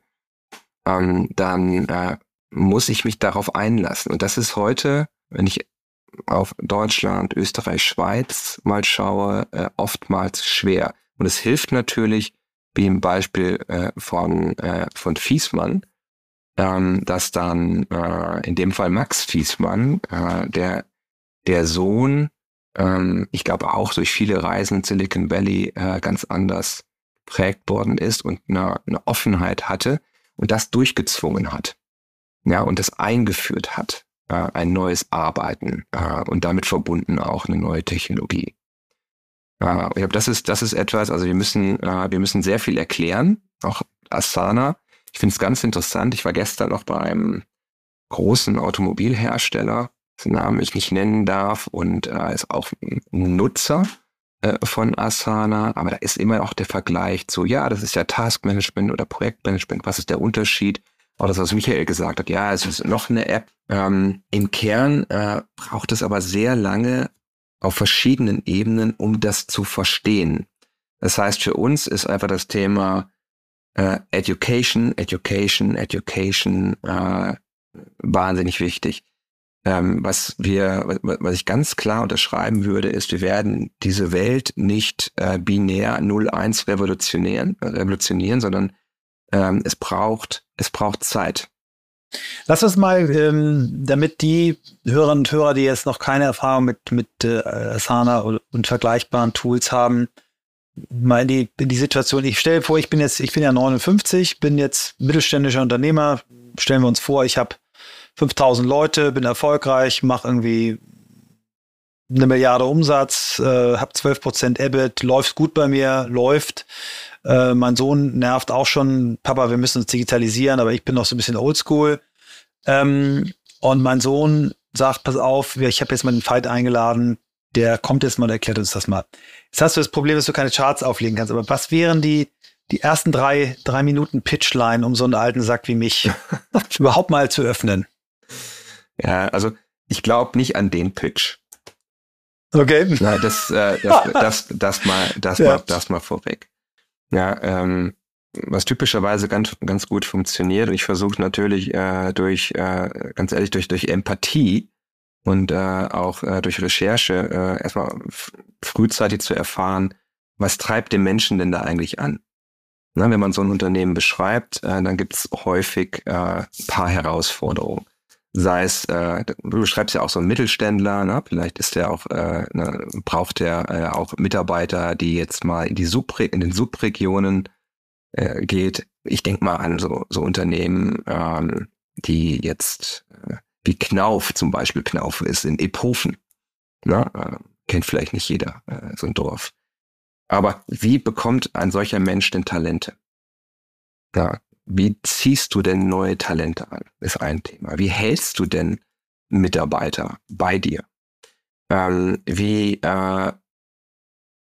ähm, dann äh, muss ich mich darauf einlassen. Und das ist heute, wenn ich auf Deutschland, Österreich, Schweiz mal schaue, äh, oftmals schwer. Und es hilft natürlich, wie im Beispiel äh, von, äh, von Fiesmann, ähm, dass dann äh, in dem Fall Max Fiesmann, äh, der, der Sohn, ähm, ich glaube auch durch viele Reisen in Silicon Valley äh, ganz anders prägt worden ist und eine, eine Offenheit hatte und das durchgezwungen hat. Ja, und das eingeführt hat, äh, ein neues Arbeiten äh, und damit verbunden auch eine neue Technologie. Ja, ich glaube, das ist, das ist etwas, also wir müssen, äh, wir müssen sehr viel erklären, auch Asana. Ich finde es ganz interessant. Ich war gestern noch bei einem großen Automobilhersteller, dessen Namen ich nicht nennen darf, und äh, ist auch ein Nutzer äh, von Asana, aber da ist immer auch der Vergleich zu, ja, das ist ja Taskmanagement oder Projektmanagement, was ist der Unterschied? Auch das, was Michael gesagt hat, ja, es ist noch eine App. Ähm, Im Kern äh, braucht es aber sehr lange, auf verschiedenen Ebenen, um das zu verstehen. Das heißt, für uns ist einfach das Thema äh, Education, Education, Education äh, wahnsinnig wichtig. Ähm, was wir, was ich ganz klar unterschreiben würde, ist, wir werden diese Welt nicht äh, binär 0-1 revolutionieren, revolutionieren, sondern ähm, es braucht, es braucht Zeit. Lass uns mal, ähm, damit die Hörerinnen und Hörer, die jetzt noch keine Erfahrung mit, mit äh, Asana und vergleichbaren Tools haben, mal in die, in die Situation, ich stelle vor, ich bin jetzt, ich bin ja 59, bin jetzt mittelständischer Unternehmer, stellen wir uns vor, ich habe 5000 Leute, bin erfolgreich, mache irgendwie eine Milliarde Umsatz, äh, habe 12 Prozent EBIT, läuft gut bei mir, läuft. Äh, mein Sohn nervt auch schon, Papa, wir müssen uns digitalisieren, aber ich bin noch so ein bisschen oldschool. Ähm, und mein Sohn sagt, pass auf, ich habe jetzt mal den Fight eingeladen, der kommt jetzt mal und erklärt uns das mal. Jetzt hast du das Problem, dass du keine Charts auflegen kannst, aber was wären die, die ersten drei, drei Minuten Pitchline, um so einen alten Sack wie mich *laughs* *laughs* überhaupt mal zu öffnen? Ja, also ich glaube nicht an den Pitch. Okay. Na, das, äh, das, *laughs* das, das, mal, das ja. mal, das mal vorweg. Ja, ähm, was typischerweise ganz, ganz gut funktioniert, und ich versuche natürlich äh, durch, äh, ganz ehrlich, durch, durch Empathie und äh, auch äh, durch Recherche äh, erstmal frühzeitig zu erfahren, was treibt den Menschen denn da eigentlich an? Na, wenn man so ein Unternehmen beschreibt, äh, dann gibt es häufig äh, ein paar Herausforderungen sei es, äh, du beschreibst ja auch so einen Mittelständler, ne? vielleicht ist der auch, äh, ne, braucht der äh, auch Mitarbeiter, die jetzt mal in die Subre in den Subregionen äh, geht. Ich denke mal an so, so Unternehmen, ähm, die jetzt äh, wie Knauf zum Beispiel, Knauf ist in Ephofen. Ne? Äh, kennt vielleicht nicht jeder, äh, so ein Dorf. Aber wie bekommt ein solcher Mensch denn Talente? Ja, wie ziehst du denn neue Talente an? Ist ein Thema. Wie hältst du denn Mitarbeiter bei dir? Ähm, wie äh,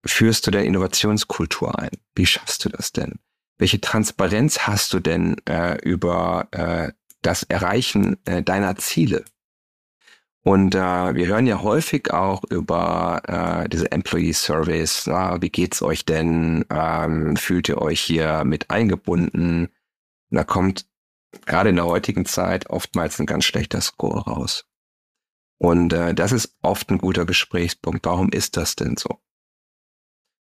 führst du denn Innovationskultur ein? Wie schaffst du das denn? Welche Transparenz hast du denn äh, über äh, das Erreichen äh, deiner Ziele? Und äh, wir hören ja häufig auch über äh, diese Employee Surveys. Na, wie geht's euch denn? Ähm, fühlt ihr euch hier mit eingebunden? Und da kommt gerade in der heutigen Zeit oftmals ein ganz schlechter Score raus. Und äh, das ist oft ein guter Gesprächspunkt. Warum ist das denn so?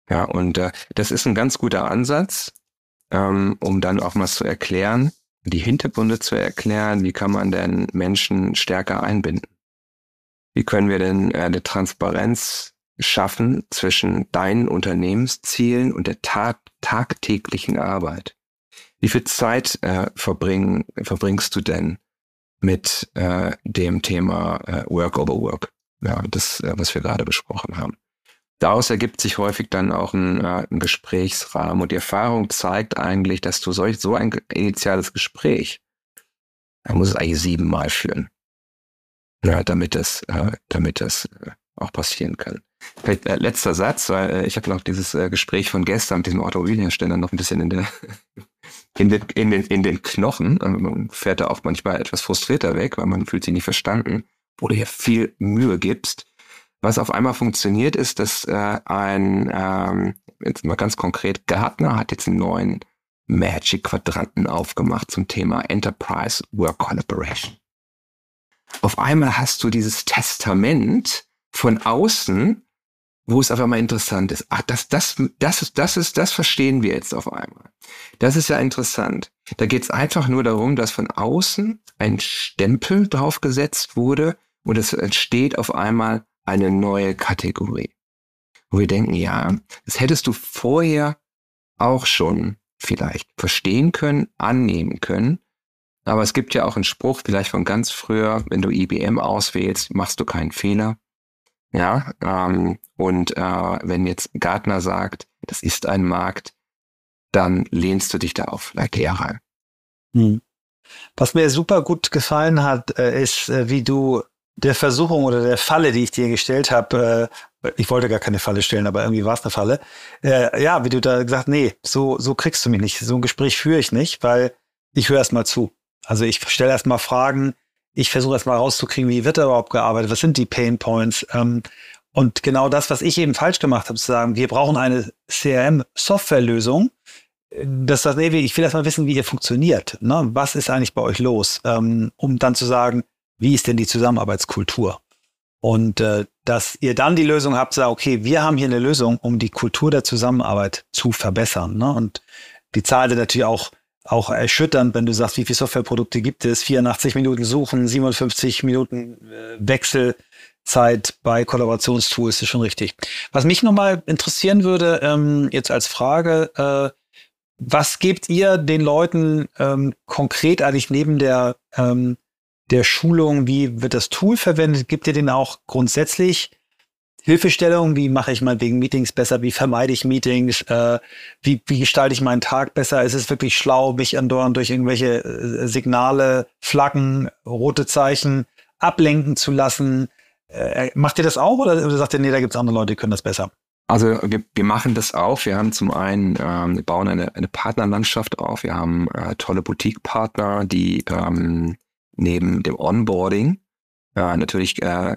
Ja, und äh, das ist ein ganz guter Ansatz, ähm, um dann auch mal zu erklären, die Hintergründe zu erklären, wie kann man denn Menschen stärker einbinden? Wie können wir denn äh, eine Transparenz schaffen zwischen deinen Unternehmenszielen und der tag tagtäglichen Arbeit? Wie viel Zeit äh, verbring, verbringst du denn mit äh, dem Thema äh, Work over Work? Ja, das, äh, was wir gerade besprochen haben. Daraus ergibt sich häufig dann auch ein, äh, ein Gesprächsrahmen und die Erfahrung zeigt eigentlich, dass du solch, so ein initiales Gespräch, man muss es eigentlich siebenmal führen, ja, damit das, äh, damit das äh, auch passieren kann. Vielleicht äh, letzter Satz, weil äh, ich habe noch dieses äh, Gespräch von gestern mit diesem Automobilhersteller noch ein bisschen in der in den, in den, in den Knochen. Man fährt da auch manchmal etwas frustrierter weg, weil man fühlt sich nicht verstanden, wo du hier viel Mühe gibst. Was auf einmal funktioniert, ist, dass äh, ein, ähm, jetzt mal ganz konkret, Gartner hat jetzt einen neuen Magic-Quadranten aufgemacht zum Thema Enterprise Work Collaboration. Auf einmal hast du dieses Testament von außen, wo es auf einmal interessant ist. Ach, das, das, das ist, das ist, das verstehen wir jetzt auf einmal. Das ist ja interessant. Da geht es einfach nur darum, dass von außen ein Stempel draufgesetzt wurde und es entsteht auf einmal eine neue Kategorie. Wo wir denken, ja, das hättest du vorher auch schon vielleicht verstehen können, annehmen können. Aber es gibt ja auch einen Spruch, vielleicht von ganz früher, wenn du IBM auswählst, machst du keinen Fehler. Ja, ähm, und äh, wenn jetzt Gartner sagt, das ist ein Markt, dann lehnst du dich da auf Ikea rein. Hm. Was mir super gut gefallen hat, äh, ist, äh, wie du der Versuchung oder der Falle, die ich dir gestellt habe, äh, ich wollte gar keine Falle stellen, aber irgendwie war es eine Falle. Ja, wie du da gesagt, nee, so, so kriegst du mich nicht. So ein Gespräch führe ich nicht, weil ich höre erst mal zu. Also ich stelle erst mal Fragen, ich versuche erst mal rauszukriegen, wie wird da überhaupt gearbeitet, was sind die Pain Points. Ähm, und genau das, was ich eben falsch gemacht habe, zu sagen, wir brauchen eine CRM-Softwarelösung, das sagt, nee, ich will erst mal wissen, wie ihr funktioniert. Ne? Was ist eigentlich bei euch los? Ähm, um dann zu sagen, wie ist denn die Zusammenarbeitskultur? Und äh, dass ihr dann die Lösung habt, sagt, okay, wir haben hier eine Lösung, um die Kultur der Zusammenarbeit zu verbessern. Ne? Und die Zahl sind natürlich auch, auch erschütternd, wenn du sagst, wie viele Softwareprodukte gibt es, 84 Minuten suchen, 57 Minuten äh, Wechselzeit bei Kollaborationstools, ist schon richtig. Was mich nochmal interessieren würde, ähm, jetzt als Frage, äh, was gebt ihr den Leuten ähm, konkret eigentlich neben der ähm, der Schulung, wie wird das Tool verwendet? Gibt ihr den auch grundsätzlich Hilfestellungen? Wie mache ich mal wegen Meetings besser? Wie vermeide ich Meetings? Äh, wie, wie gestalte ich meinen Tag besser? Ist es wirklich schlau, mich andauernd durch irgendwelche äh, Signale, Flaggen, rote Zeichen ablenken zu lassen? Äh, macht ihr das auch oder, oder sagt ihr, nee, da gibt es andere Leute, die können das besser? Also wir, wir machen das auch. Wir haben zum einen, ähm, wir bauen eine, eine Partnerlandschaft auf. Wir haben äh, tolle Boutique-Partner, die ähm, neben dem Onboarding äh, natürlich äh,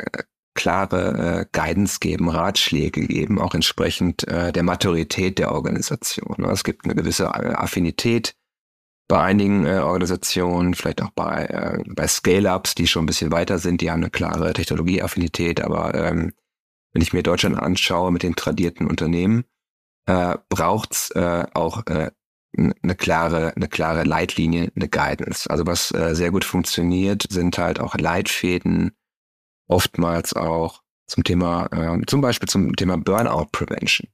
klare äh, Guidance geben, Ratschläge geben, auch entsprechend äh, der Maturität der Organisation. Ne? Es gibt eine gewisse äh, Affinität bei einigen äh, Organisationen, vielleicht auch bei, äh, bei Scale-Ups, die schon ein bisschen weiter sind, die haben eine klare Technologieaffinität, aber ähm, wenn ich mir Deutschland anschaue mit den tradierten Unternehmen, äh, braucht's äh, auch äh, eine klare, eine klare Leitlinie, eine Guidance. Also was äh, sehr gut funktioniert, sind halt auch Leitfäden, oftmals auch zum Thema, äh, zum Beispiel zum Thema Burnout Prevention.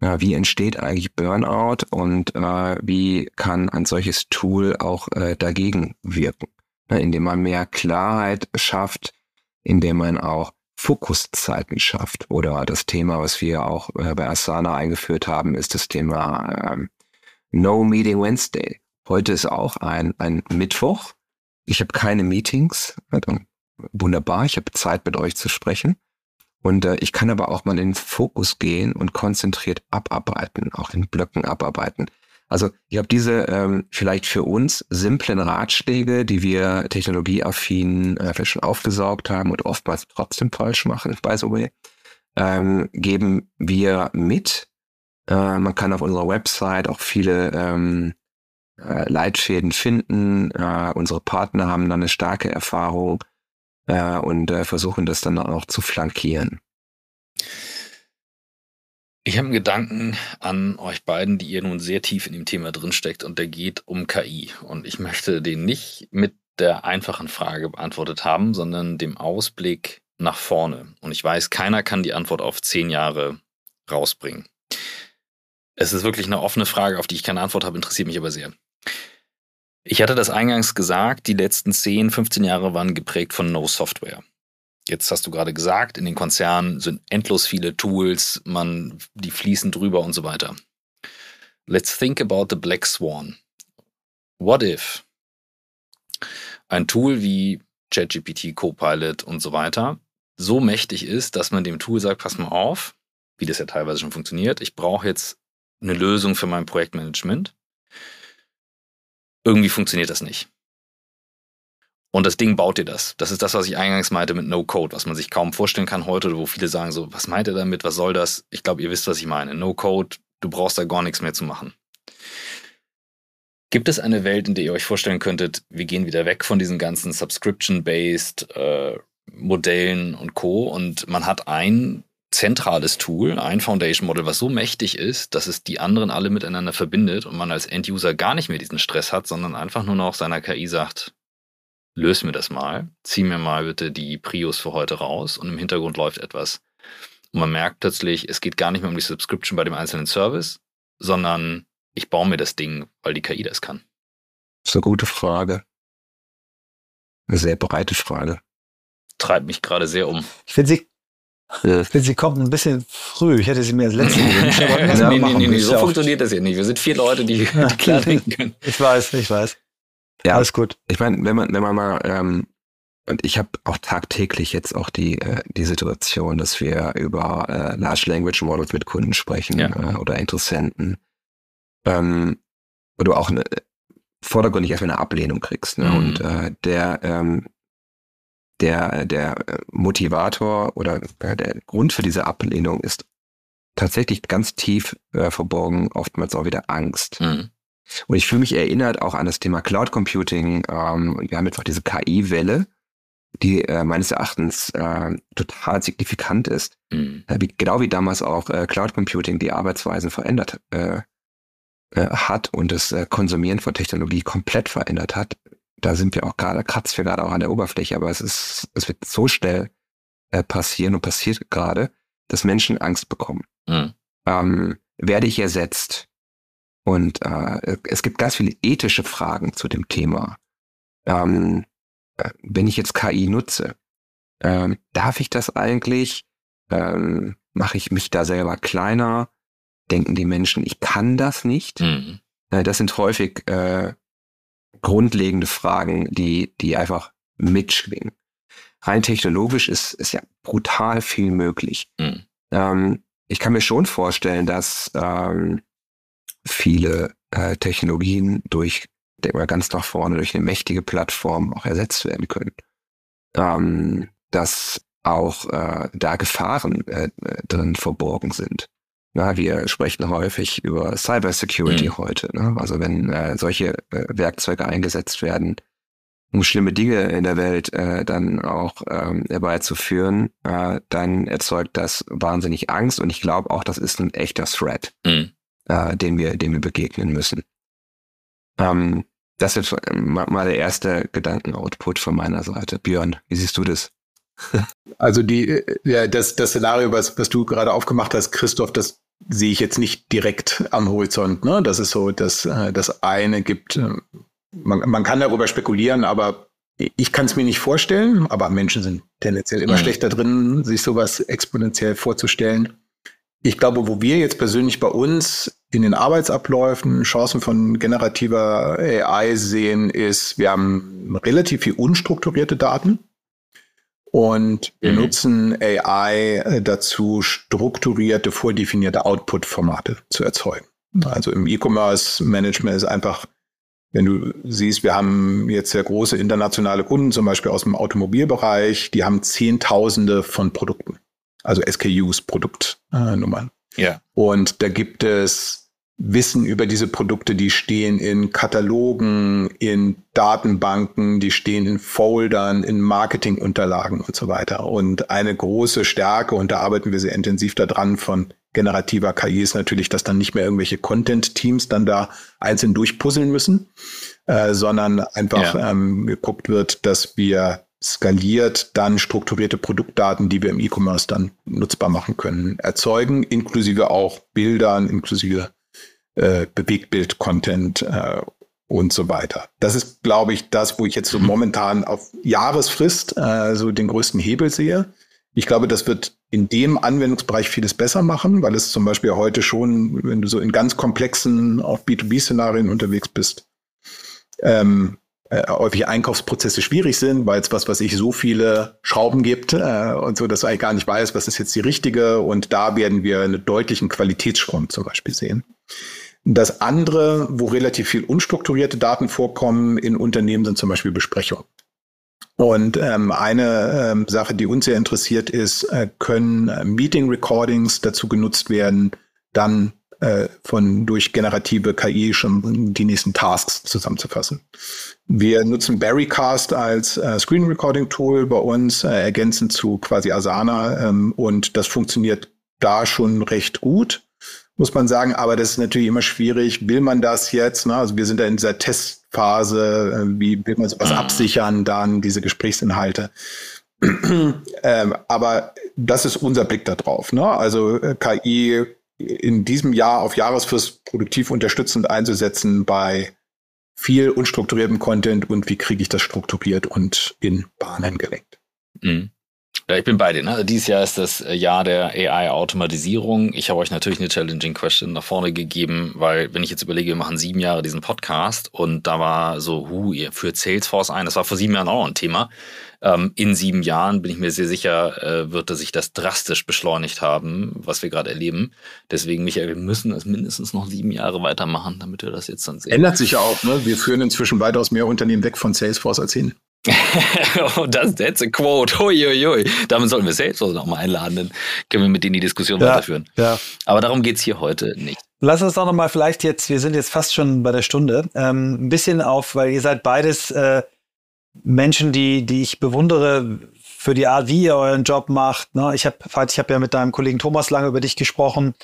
Ja, wie entsteht eigentlich Burnout und äh, wie kann ein solches Tool auch äh, dagegen wirken? Ja, indem man mehr Klarheit schafft, indem man auch Fokuszeiten schafft. Oder das Thema, was wir auch äh, bei Asana eingeführt haben, ist das Thema ähm, No Meeting Wednesday. Heute ist auch ein, ein Mittwoch. Ich habe keine Meetings. Wunderbar, ich habe Zeit mit euch zu sprechen. Und äh, ich kann aber auch mal in den Fokus gehen und konzentriert abarbeiten, auch in Blöcken abarbeiten. Also ich habe diese ähm, vielleicht für uns simplen Ratschläge, die wir technologieaffin äh, vielleicht schon aufgesaugt haben und oftmals trotzdem falsch machen, by the way, ähm, geben wir mit äh, man kann auf unserer Website auch viele ähm, äh, Leitfäden finden. Äh, unsere Partner haben dann eine starke Erfahrung äh, und äh, versuchen das dann auch zu flankieren. Ich habe einen Gedanken an euch beiden, die ihr nun sehr tief in dem Thema drinsteckt und der geht um KI. Und ich möchte den nicht mit der einfachen Frage beantwortet haben, sondern dem Ausblick nach vorne. Und ich weiß, keiner kann die Antwort auf zehn Jahre rausbringen. Es ist wirklich eine offene Frage, auf die ich keine Antwort habe, interessiert mich aber sehr. Ich hatte das eingangs gesagt, die letzten 10, 15 Jahre waren geprägt von No Software. Jetzt hast du gerade gesagt, in den Konzernen sind endlos viele Tools, man, die fließen drüber und so weiter. Let's think about the Black Swan. What if ein Tool wie ChatGPT, Copilot und so weiter so mächtig ist, dass man dem Tool sagt, pass mal auf, wie das ja teilweise schon funktioniert, ich brauche jetzt eine Lösung für mein Projektmanagement. Irgendwie funktioniert das nicht. Und das Ding baut dir das. Das ist das, was ich eingangs meinte mit No Code, was man sich kaum vorstellen kann heute, wo viele sagen so, was meint er damit, was soll das? Ich glaube, ihr wisst, was ich meine. No Code, du brauchst da gar nichts mehr zu machen. Gibt es eine Welt, in der ihr euch vorstellen könntet, wir gehen wieder weg von diesen ganzen Subscription-based äh, Modellen und Co. und man hat ein zentrales Tool, ein Foundation Model, was so mächtig ist, dass es die anderen alle miteinander verbindet und man als End-User gar nicht mehr diesen Stress hat, sondern einfach nur noch seiner KI sagt, löse mir das mal, zieh mir mal bitte die Prius für heute raus und im Hintergrund läuft etwas. Und man merkt plötzlich, es geht gar nicht mehr um die Subscription bei dem einzelnen Service, sondern ich baue mir das Ding, weil die KI das kann. Das ist eine gute Frage. Eine sehr breite Frage. Treibt mich gerade sehr um. Ich finde sie Sie kommt ein bisschen früh. Ich hätte sie mir als letzte *laughs* gewünscht. nee, nee, nee, nee, so funktioniert das ja nicht. Wir sind vier Leute, die, die *laughs* klar denken können. Ich weiß, ich weiß. Ja, alles gut. Ich meine, wenn man, wenn man mal, ähm, und ich habe auch tagtäglich jetzt auch die, äh, die Situation, dass wir über äh, Large Language Models mit Kunden sprechen ja. äh, oder Interessenten, ähm, wo du auch eine, vordergründig erstmal eine Ablehnung kriegst. Ne? Mhm. Und äh, der ähm, der, der Motivator oder der Grund für diese Ablehnung ist tatsächlich ganz tief äh, verborgen, oftmals auch wieder Angst. Mhm. Und ich fühle mich erinnert auch an das Thema Cloud Computing. Ähm, wir haben einfach diese KI-Welle. die äh, meines Erachtens äh, total signifikant ist. Mhm. Äh, wie, genau wie damals auch äh, Cloud Computing die Arbeitsweisen verändert äh, äh, hat und das äh, Konsumieren von Technologie komplett verändert hat. Da sind wir auch gerade, kratzen wir gerade auch an der Oberfläche, aber es ist, es wird so schnell äh, passieren und passiert gerade, dass Menschen Angst bekommen. Mhm. Ähm, werde ich ersetzt? Und äh, es gibt ganz viele ethische Fragen zu dem Thema. Ähm, äh, wenn ich jetzt KI nutze, ähm, darf ich das eigentlich? Ähm, Mache ich mich da selber kleiner? Denken die Menschen, ich kann das nicht? Mhm. Äh, das sind häufig äh, grundlegende Fragen, die, die einfach mitschwingen. Rein technologisch ist, ist ja brutal viel möglich. Mhm. Ähm, ich kann mir schon vorstellen, dass ähm, viele äh, Technologien durch denke mal ganz nach vorne, durch eine mächtige Plattform auch ersetzt werden können. Ähm, dass auch äh, da Gefahren äh, drin verborgen sind. Na, wir sprechen häufig über Cybersecurity mhm. heute. Ne? Also wenn äh, solche äh, Werkzeuge eingesetzt werden, um schlimme Dinge in der Welt äh, dann auch ähm, herbeizuführen, äh, dann erzeugt das wahnsinnig Angst und ich glaube auch, das ist ein echter Threat, mhm. äh, den wir, dem wir begegnen müssen. Ähm, das ist mal der erste Gedankenoutput von meiner Seite. Björn, wie siehst du das? *laughs* Also die, ja, das, das Szenario, was, was du gerade aufgemacht hast, Christoph, das sehe ich jetzt nicht direkt am Horizont. Ne? Das ist so, dass äh, das eine gibt, äh, man, man kann darüber spekulieren, aber ich kann es mir nicht vorstellen, aber Menschen sind tendenziell immer mhm. schlechter drin, sich sowas exponentiell vorzustellen. Ich glaube, wo wir jetzt persönlich bei uns in den Arbeitsabläufen Chancen von generativer AI sehen, ist, wir haben relativ viel unstrukturierte Daten und wir mhm. nutzen AI dazu, strukturierte, vordefinierte Output-Formate zu erzeugen. Also im E-Commerce-Management ist einfach, wenn du siehst, wir haben jetzt sehr große internationale Kunden, zum Beispiel aus dem Automobilbereich, die haben Zehntausende von Produkten, also SKUs, Produktnummern. Ja. Und da gibt es Wissen über diese Produkte, die stehen in Katalogen, in Datenbanken, die stehen in Foldern, in Marketingunterlagen und so weiter. Und eine große Stärke, und da arbeiten wir sehr intensiv daran von generativer KI, ist natürlich, dass dann nicht mehr irgendwelche Content-Teams dann da einzeln durchpuzzeln müssen, äh, sondern einfach ja. ähm, geguckt wird, dass wir skaliert dann strukturierte Produktdaten, die wir im E-Commerce dann nutzbar machen können, erzeugen, inklusive auch Bildern, inklusive äh, Bewegtbild-Content äh, und so weiter. Das ist, glaube ich, das, wo ich jetzt so mhm. momentan auf Jahresfrist äh, so den größten Hebel sehe. Ich glaube, das wird in dem Anwendungsbereich vieles besser machen, weil es zum Beispiel heute schon, wenn du so in ganz komplexen, auch B2B-Szenarien unterwegs bist, ähm, äh, häufig Einkaufsprozesse schwierig sind, weil es was, was ich so viele Schrauben gibt äh, und so, dass du eigentlich gar nicht weißt, was ist jetzt die richtige. Und da werden wir einen deutlichen Qualitätssprung zum Beispiel sehen. Das andere, wo relativ viel unstrukturierte Daten vorkommen in Unternehmen, sind zum Beispiel Besprechungen. Und ähm, eine ähm, Sache, die uns sehr interessiert ist, äh, können äh, Meeting Recordings dazu genutzt werden, dann äh, von durch generative KI schon die nächsten Tasks zusammenzufassen. Wir nutzen Barrycast als äh, Screen Recording Tool bei uns, äh, ergänzend zu quasi Asana, ähm, und das funktioniert da schon recht gut muss man sagen. Aber das ist natürlich immer schwierig. Will man das jetzt? Ne? Also wir sind da in dieser Testphase. Äh, wie will man sowas mhm. absichern? Dann diese Gesprächsinhalte. *clears throat* ähm, aber das ist unser Blick darauf. Ne? Also äh, KI in diesem Jahr auf Jahresfrist produktiv unterstützend einzusetzen bei viel unstrukturiertem Content und wie kriege ich das strukturiert und in Bahnen gelenkt. Mhm. Ja, ich bin bei dir. Ne? Also dieses Jahr ist das äh, Jahr der AI-Automatisierung. Ich habe euch natürlich eine Challenging Question nach vorne gegeben, weil wenn ich jetzt überlege, wir machen sieben Jahre diesen Podcast und da war so, hu, ihr führt Salesforce ein. Das war vor sieben Jahren auch noch ein Thema. Ähm, in sieben Jahren bin ich mir sehr sicher, äh, wird sich das drastisch beschleunigt haben, was wir gerade erleben. Deswegen, Michael, wir müssen es mindestens noch sieben Jahre weitermachen, damit wir das jetzt dann sehen. Ändert sich ja auch. Ne? Wir führen inzwischen weitaus mehr Unternehmen weg von Salesforce als hin. Oh, das, that's a quote. Hui, Damit sollten wir selbst noch mal einladen, dann können wir mit denen die Diskussion ja, weiterführen. Ja. Aber darum geht's hier heute nicht. Lass uns doch noch mal vielleicht jetzt, wir sind jetzt fast schon bei der Stunde, ähm, ein bisschen auf, weil ihr seid beides äh, Menschen, die, die ich bewundere für die Art, wie ihr euren Job macht. Ne? Ich habe ich hab ja mit deinem Kollegen Thomas lange über dich gesprochen,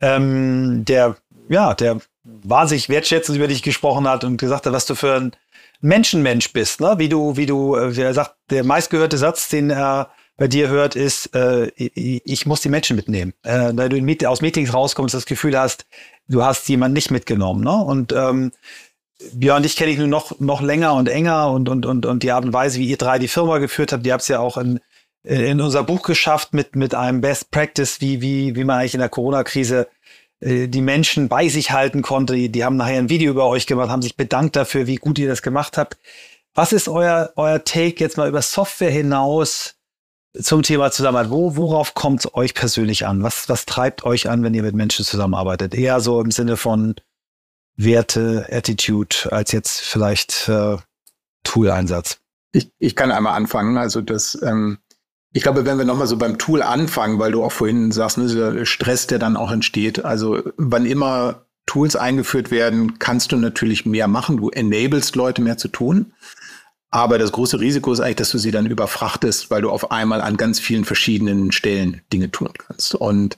ähm, der, ja, der wahnsinnig wertschätzend über dich gesprochen hat und gesagt hat, was du für ein Menschenmensch bist, ne? Wie du, wie du, äh, wie er sagt, der meistgehörte Satz, den er bei dir hört, ist, äh, ich muss die Menschen mitnehmen. Äh, weil du aus Meetings rauskommst, das Gefühl hast, du hast jemanden nicht mitgenommen. Ne? Und ähm, Björn, dich kenne ich nur noch, noch länger und enger und, und, und, und die Art und Weise, wie ihr drei die Firma geführt habt, die habt es ja auch in, in unser Buch geschafft mit, mit einem Best Practice, wie, wie, wie man eigentlich in der Corona-Krise äh, die Menschen bei sich halten konnte. Die, die haben nachher ein Video über euch gemacht, haben sich bedankt dafür, wie gut ihr das gemacht habt. Was ist euer, euer Take jetzt mal über Software hinaus zum Thema Zusammenarbeit? Wo, worauf kommt es euch persönlich an? Was, was treibt euch an, wenn ihr mit Menschen zusammenarbeitet? Eher so im Sinne von Werte, Attitude, als jetzt vielleicht äh, Tool-Einsatz. Ich, ich kann einmal anfangen. Also das, ähm, ich glaube, wenn wir nochmal so beim Tool anfangen, weil du auch vorhin sagst, ne, der Stress, der dann auch entsteht. Also wann immer Tools eingeführt werden, kannst du natürlich mehr machen. Du enablest Leute mehr zu tun. Aber das große Risiko ist eigentlich, dass du sie dann überfrachtest, weil du auf einmal an ganz vielen verschiedenen Stellen Dinge tun kannst. Und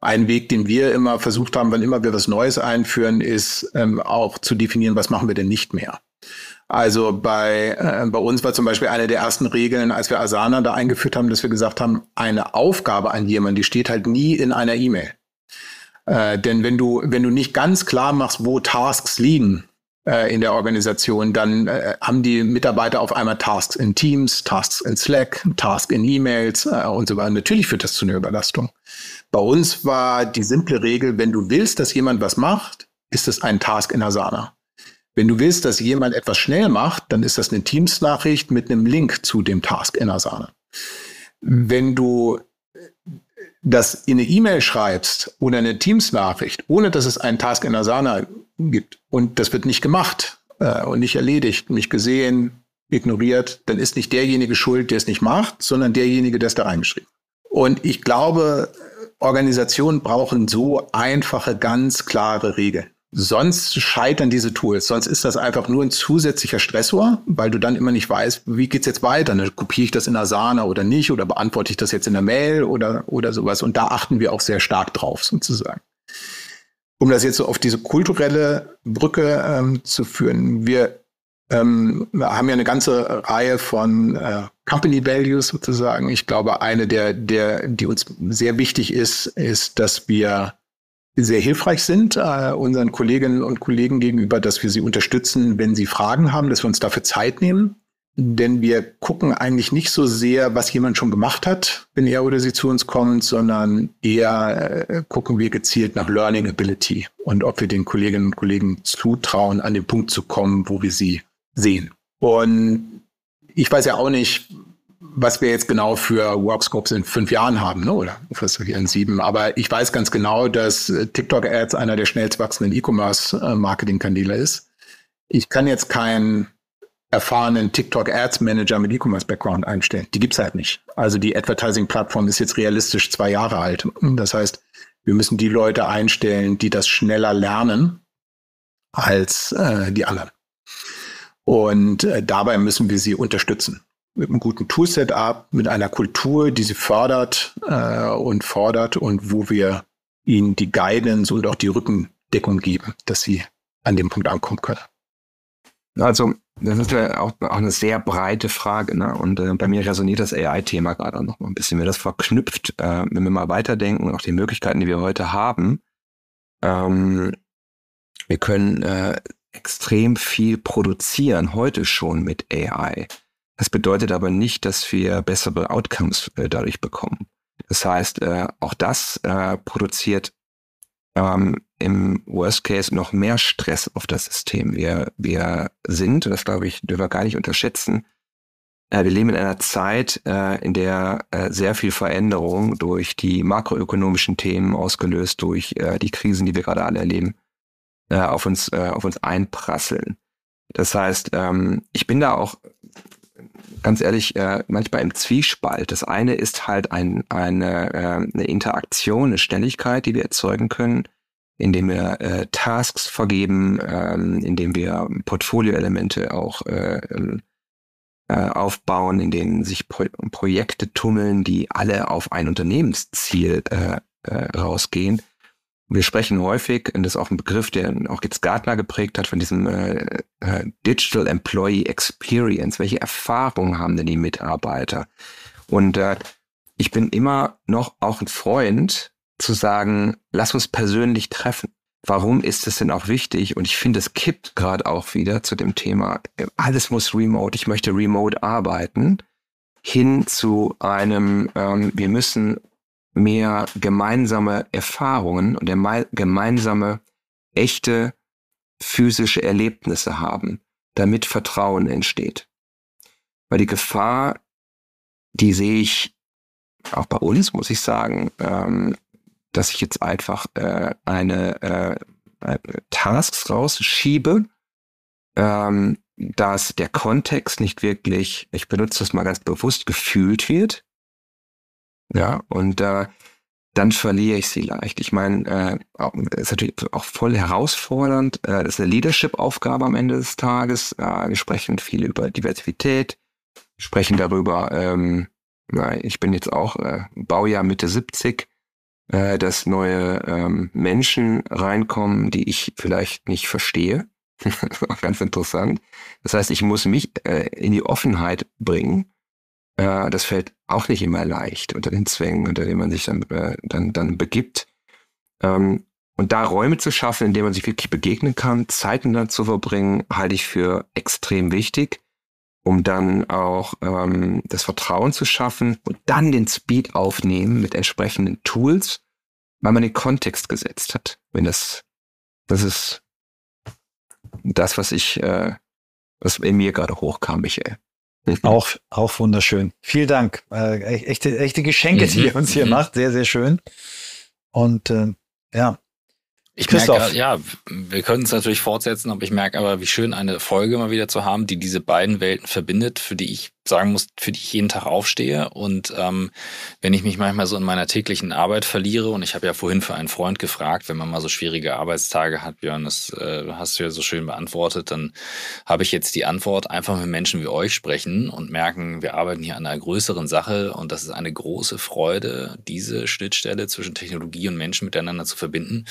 ein Weg, den wir immer versucht haben, wann immer wir was Neues einführen, ist ähm, auch zu definieren, was machen wir denn nicht mehr. Also bei, äh, bei uns war zum Beispiel eine der ersten Regeln, als wir Asana da eingeführt haben, dass wir gesagt haben, eine Aufgabe an jemanden, die steht halt nie in einer E-Mail. Äh, denn wenn du, wenn du nicht ganz klar machst, wo Tasks liegen, äh, in der Organisation, dann äh, haben die Mitarbeiter auf einmal Tasks in Teams, Tasks in Slack, Tasks in E-Mails äh, und so weiter. Natürlich führt das zu einer Überlastung. Bei uns war die simple Regel, wenn du willst, dass jemand was macht, ist es ein Task in Asana. Wenn du willst, dass jemand etwas schnell macht, dann ist das eine Teams-Nachricht mit einem Link zu dem Task in Asana. Wenn du das in eine E-Mail schreibst oder eine Teams-Nachricht, ohne dass es einen Task in Asana gibt und das wird nicht gemacht äh, und nicht erledigt, nicht gesehen, ignoriert, dann ist nicht derjenige schuld, der es nicht macht, sondern derjenige, der es da reingeschrieben. Und ich glaube, Organisationen brauchen so einfache, ganz klare Regeln. Sonst scheitern diese Tools. Sonst ist das einfach nur ein zusätzlicher Stressor, weil du dann immer nicht weißt, wie geht's jetzt weiter? Ne? Kopiere ich das in Asana oder nicht? Oder beantworte ich das jetzt in der Mail oder, oder sowas? Und da achten wir auch sehr stark drauf, sozusagen. Um das jetzt so auf diese kulturelle Brücke ähm, zu führen, wir ähm, haben ja eine ganze Reihe von äh, Company Values sozusagen. Ich glaube, eine der, der, die uns sehr wichtig ist, ist, dass wir sehr hilfreich sind äh, unseren Kolleginnen und Kollegen gegenüber, dass wir sie unterstützen, wenn sie Fragen haben, dass wir uns dafür Zeit nehmen. Denn wir gucken eigentlich nicht so sehr, was jemand schon gemacht hat, wenn er oder sie zu uns kommt, sondern eher äh, gucken wir gezielt nach Learning Ability und ob wir den Kolleginnen und Kollegen zutrauen, an den Punkt zu kommen, wo wir sie sehen. Und ich weiß ja auch nicht, was wir jetzt genau für Workscopes in fünf Jahren haben, ne? oder hier in sieben. Aber ich weiß ganz genau, dass TikTok-Ads einer der schnellst wachsenden E-Commerce-Marketing-Kanäle ist. Ich kann jetzt keinen erfahrenen TikTok-Ads-Manager mit E-Commerce-Background einstellen. Die gibt's halt nicht. Also die Advertising-Plattform ist jetzt realistisch zwei Jahre alt. Das heißt, wir müssen die Leute einstellen, die das schneller lernen als äh, die anderen. Und äh, dabei müssen wir sie unterstützen. Mit einem guten Toolset-up, mit einer Kultur, die sie fördert äh, und fordert und wo wir ihnen die Guidance und auch die Rückendeckung geben, dass sie an dem Punkt ankommen können. Also, das ist ja auch, auch eine sehr breite Frage. Ne? Und äh, bei mir resoniert das AI-Thema gerade noch mal ein bisschen. Mir das verknüpft, äh, wenn wir mal weiterdenken und auch die Möglichkeiten, die wir heute haben. Ähm, wir können äh, extrem viel produzieren, heute schon mit AI. Das bedeutet aber nicht, dass wir bessere Outcomes äh, dadurch bekommen. Das heißt, äh, auch das äh, produziert ähm, im Worst Case noch mehr Stress auf das System. Wir, wir sind, das glaube ich, dürfen wir gar nicht unterschätzen, äh, wir leben in einer Zeit, äh, in der äh, sehr viel Veränderung durch die makroökonomischen Themen ausgelöst, durch die Krisen, die wir gerade alle erleben, auf uns auf uns einprasseln. Das heißt, ähm, ich bin da auch ganz ehrlich äh, manchmal im Zwiespalt. Das eine ist halt ein, eine, äh, eine Interaktion, eine Schnelligkeit, die wir erzeugen können, indem wir äh, Tasks vergeben, ähm, indem wir Portfolioelemente auch äh, äh, aufbauen, in denen sich Pro Projekte tummeln, die alle auf ein Unternehmensziel äh, äh, rausgehen. Wir sprechen häufig, und das ist auch ein Begriff, der auch jetzt Gartner geprägt hat, von diesem äh, äh, Digital Employee Experience. Welche Erfahrungen haben denn die Mitarbeiter? Und äh, ich bin immer noch auch ein Freund zu sagen, lass uns persönlich treffen. Warum ist es denn auch wichtig? Und ich finde, es kippt gerade auch wieder zu dem Thema, alles muss remote, ich möchte remote arbeiten, hin zu einem, ähm, wir müssen mehr gemeinsame Erfahrungen und gemeinsame, echte physische Erlebnisse haben, damit Vertrauen entsteht. Weil die Gefahr, die sehe ich auch bei uns, muss ich sagen, ähm, dass ich jetzt einfach äh, eine, äh, Tasks rausschiebe, ähm, dass der Kontext nicht wirklich, ich benutze das mal ganz bewusst, gefühlt wird. Ja, und äh, dann verliere ich sie leicht. Ich meine, äh, ist natürlich auch voll herausfordernd. Äh, das ist eine Leadership-Aufgabe am Ende des Tages. Äh, wir sprechen viel über Diversität, sprechen darüber, ähm, ich bin jetzt auch äh, Baujahr Mitte 70, äh, dass neue ähm, Menschen reinkommen, die ich vielleicht nicht verstehe. *laughs* Ganz interessant. Das heißt, ich muss mich äh, in die Offenheit bringen. Äh, das fällt auch nicht immer leicht unter den Zwängen, unter denen man sich dann, äh, dann, dann begibt. Ähm, und da Räume zu schaffen, in denen man sich wirklich begegnen kann, Zeiten dann zu verbringen, halte ich für extrem wichtig um dann auch ähm, das Vertrauen zu schaffen und dann den Speed aufnehmen mit entsprechenden Tools, weil man den Kontext gesetzt hat. Wenn das, das ist das, was ich, äh, was in mir gerade hochkam, Michael. *laughs* Auch, auch wunderschön. Vielen Dank. Äh, echte, echte Geschenke, die ihr uns hier mhm. macht. Sehr, sehr schön. Und äh, ja, ich merke, ja, wir können es natürlich fortsetzen, aber ich merke aber, wie schön eine Folge mal wieder zu haben, die diese beiden Welten verbindet, für die ich sagen muss, für die ich jeden Tag aufstehe. Und ähm, wenn ich mich manchmal so in meiner täglichen Arbeit verliere, und ich habe ja vorhin für einen Freund gefragt, wenn man mal so schwierige Arbeitstage hat, Björn, das äh, hast du ja so schön beantwortet, dann habe ich jetzt die Antwort, einfach mit Menschen wie euch sprechen und merken, wir arbeiten hier an einer größeren Sache und das ist eine große Freude, diese Schnittstelle zwischen Technologie und Menschen miteinander zu verbinden.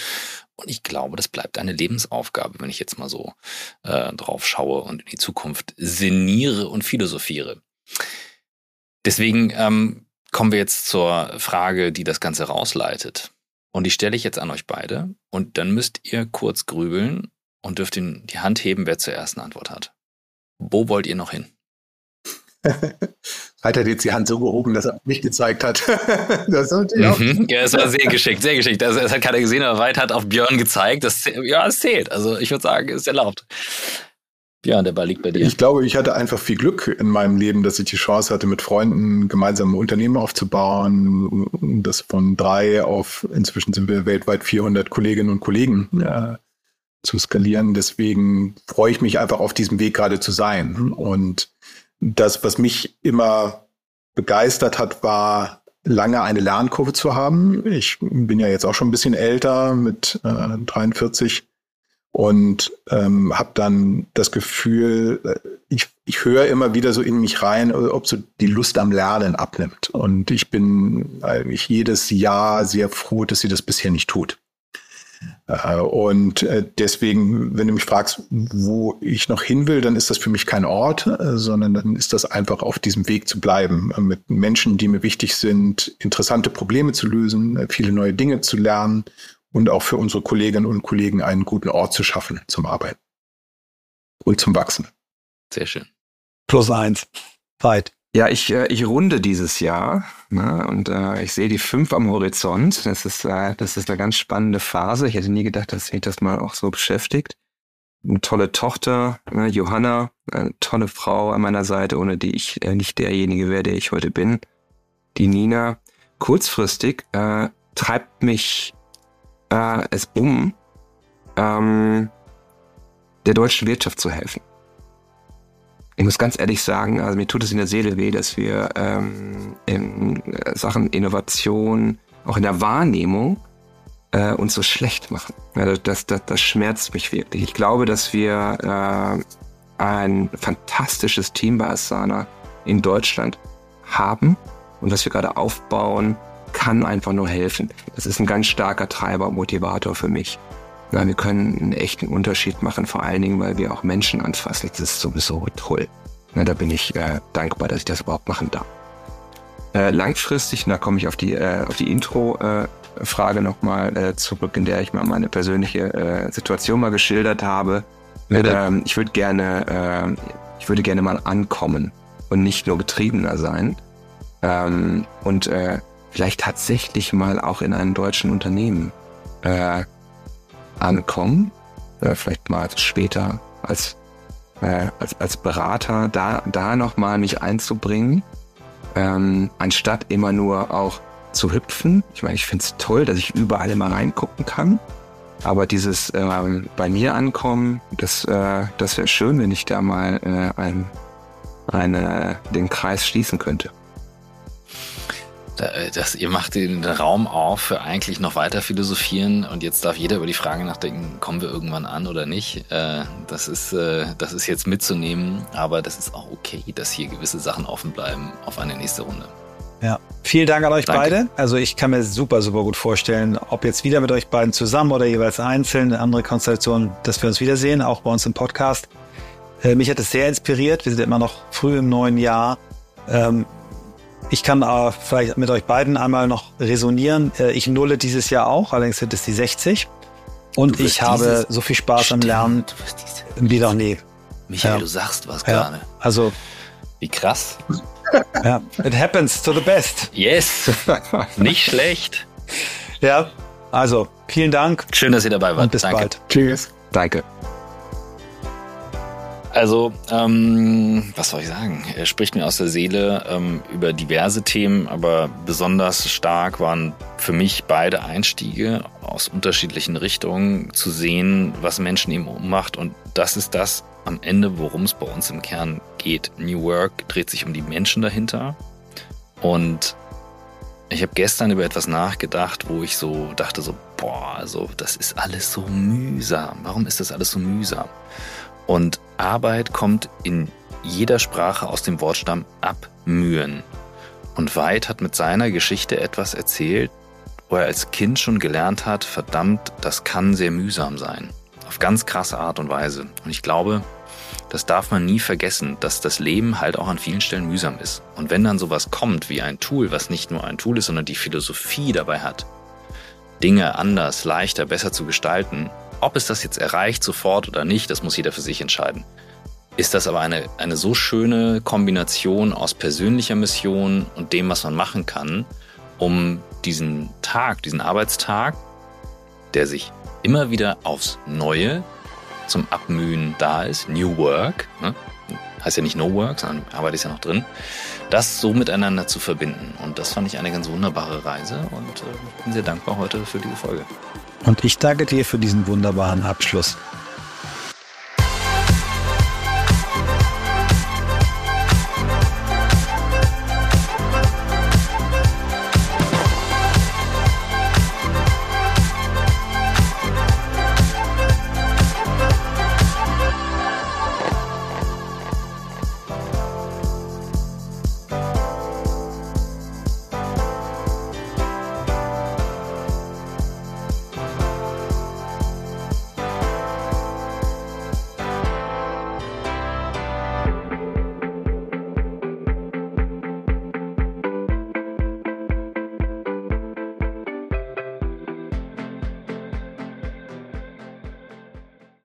Und ich glaube, das bleibt eine Lebensaufgabe, wenn ich jetzt mal so äh, drauf schaue und in die Zukunft sinniere und philosophiere. Deswegen ähm, kommen wir jetzt zur Frage, die das Ganze rausleitet. Und die stelle ich jetzt an euch beide. Und dann müsst ihr kurz grübeln und dürft die Hand heben, wer zuerst eine Antwort hat. Wo wollt ihr noch hin? Hat er jetzt die Hand so gehoben, dass er mich gezeigt hat. *laughs* das mhm. Ja, es war sehr geschickt, sehr geschickt. Also, es hat keiner gesehen, aber Weit hat auf Björn gezeigt. Das, ja, es zählt. Also ich würde sagen, es ist erlaubt. Ja, der Ball liegt bei dir. Ich glaube, ich hatte einfach viel Glück in meinem Leben, dass ich die Chance hatte, mit Freunden gemeinsam Unternehmen aufzubauen. Das von drei auf, inzwischen sind wir weltweit 400 Kolleginnen und Kollegen äh, zu skalieren. Deswegen freue ich mich einfach auf diesem Weg gerade zu sein. Und das, was mich immer begeistert hat, war lange eine Lernkurve zu haben. Ich bin ja jetzt auch schon ein bisschen älter mit äh, 43 und ähm, habe dann das Gefühl, äh, ich, ich höre immer wieder so in mich rein, ob so die Lust am Lernen abnimmt. Und ich bin eigentlich jedes Jahr sehr froh, dass sie das bisher nicht tut. Äh, und äh, deswegen, wenn du mich fragst, wo ich noch hin will, dann ist das für mich kein Ort, sondern dann ist das einfach auf diesem Weg zu bleiben, mit Menschen, die mir wichtig sind, interessante Probleme zu lösen, viele neue Dinge zu lernen und auch für unsere Kolleginnen und Kollegen einen guten Ort zu schaffen zum Arbeiten und zum Wachsen. Sehr schön. Plus eins. Weit. Ja, ich, äh, ich runde dieses Jahr ne, und äh, ich sehe die fünf am Horizont. Das ist, äh, das ist eine ganz spannende Phase. Ich hätte nie gedacht, dass mich das mal auch so beschäftigt. Eine tolle Tochter, ne, Johanna, eine tolle Frau an meiner Seite, ohne die ich äh, nicht derjenige wäre, der ich heute bin. Die Nina. Kurzfristig äh, treibt mich äh, es um, ähm, der deutschen Wirtschaft zu helfen. Ich muss ganz ehrlich sagen, also mir tut es in der Seele weh, dass wir ähm, in äh, Sachen Innovation, auch in der Wahrnehmung, äh, uns so schlecht machen. Also das, das, das schmerzt mich wirklich. Ich glaube, dass wir äh, ein fantastisches Team bei Asana in Deutschland haben und was wir gerade aufbauen, kann einfach nur helfen. Das ist ein ganz starker Treiber und Motivator für mich. Ja, wir können einen echten Unterschied machen, vor allen Dingen, weil wir auch Menschen anfassen. Das ist sowieso toll. Na, da bin ich äh, dankbar, dass ich das überhaupt machen darf. Äh, langfristig, da komme ich auf die, äh, auf die Intro-Frage nochmal äh, zurück, in der ich mal meine persönliche äh, Situation mal geschildert habe. Ähm, ich würde gerne, äh, ich würde gerne mal ankommen und nicht nur Getriebener sein. Ähm, und äh, vielleicht tatsächlich mal auch in einem deutschen Unternehmen äh, ankommen. Äh, vielleicht mal später als, äh, als, als Berater da, da nochmal mich einzubringen, ähm, anstatt immer nur auch zu hüpfen. Ich meine, ich finde es toll, dass ich überall immer reingucken kann. Aber dieses ähm, bei mir ankommen, das, äh, das wäre schön, wenn ich da mal äh, ein, eine, den Kreis schließen könnte. Das, ihr macht den Raum auf für eigentlich noch weiter philosophieren und jetzt darf jeder über die Frage nachdenken, kommen wir irgendwann an oder nicht. Äh, das ist, äh, das ist jetzt mitzunehmen, aber das ist auch okay, dass hier gewisse Sachen offen bleiben auf eine nächste Runde. Ja, vielen Dank an euch Danke. beide. Also ich kann mir super, super gut vorstellen, ob jetzt wieder mit euch beiden zusammen oder jeweils einzeln, eine andere Konstellation, dass wir uns wiedersehen, auch bei uns im Podcast. Äh, mich hat es sehr inspiriert. Wir sind immer noch früh im neuen Jahr. Ich kann äh, vielleicht mit euch beiden einmal noch resonieren. Äh, ich nulle dieses Jahr auch, allerdings sind es die 60. Und ich habe so viel Spaß Stimmt, am Lernen wie noch nie. Michael, ja. du sagst was ja. gerade. Also. Wie krass. Ja, it happens to the best. Yes. Nicht schlecht. Ja, also vielen Dank. Schön, dass ihr dabei wart. Und bis Danke. bald. Tschüss. Danke. Also, ähm, was soll ich sagen? Er spricht mir aus der Seele ähm, über diverse Themen, aber besonders stark waren für mich beide Einstiege aus unterschiedlichen Richtungen zu sehen, was Menschen eben ummacht. Und das ist das am Ende, worum es bei uns im Kern geht. New Work dreht sich um die Menschen dahinter. Und ich habe gestern über etwas nachgedacht, wo ich so dachte, so, boah, also das ist alles so mühsam. Warum ist das alles so mühsam? Und Arbeit kommt in jeder Sprache aus dem Wortstamm abmühen. Und Weid hat mit seiner Geschichte etwas erzählt, wo er als Kind schon gelernt hat, verdammt, das kann sehr mühsam sein. Auf ganz krasse Art und Weise. Und ich glaube, das darf man nie vergessen, dass das Leben halt auch an vielen Stellen mühsam ist. Und wenn dann sowas kommt wie ein Tool, was nicht nur ein Tool ist, sondern die Philosophie dabei hat, Dinge anders, leichter, besser zu gestalten, ob es das jetzt erreicht sofort oder nicht, das muss jeder für sich entscheiden. Ist das aber eine, eine so schöne Kombination aus persönlicher Mission und dem, was man machen kann, um diesen Tag, diesen Arbeitstag, der sich immer wieder aufs Neue zum Abmühen da ist, New Work, ne? heißt ja nicht No Work, sondern Arbeit ist ja noch drin, das so miteinander zu verbinden. Und das fand ich eine ganz wunderbare Reise und äh, bin sehr dankbar heute für diese Folge. Und ich danke dir für diesen wunderbaren Abschluss.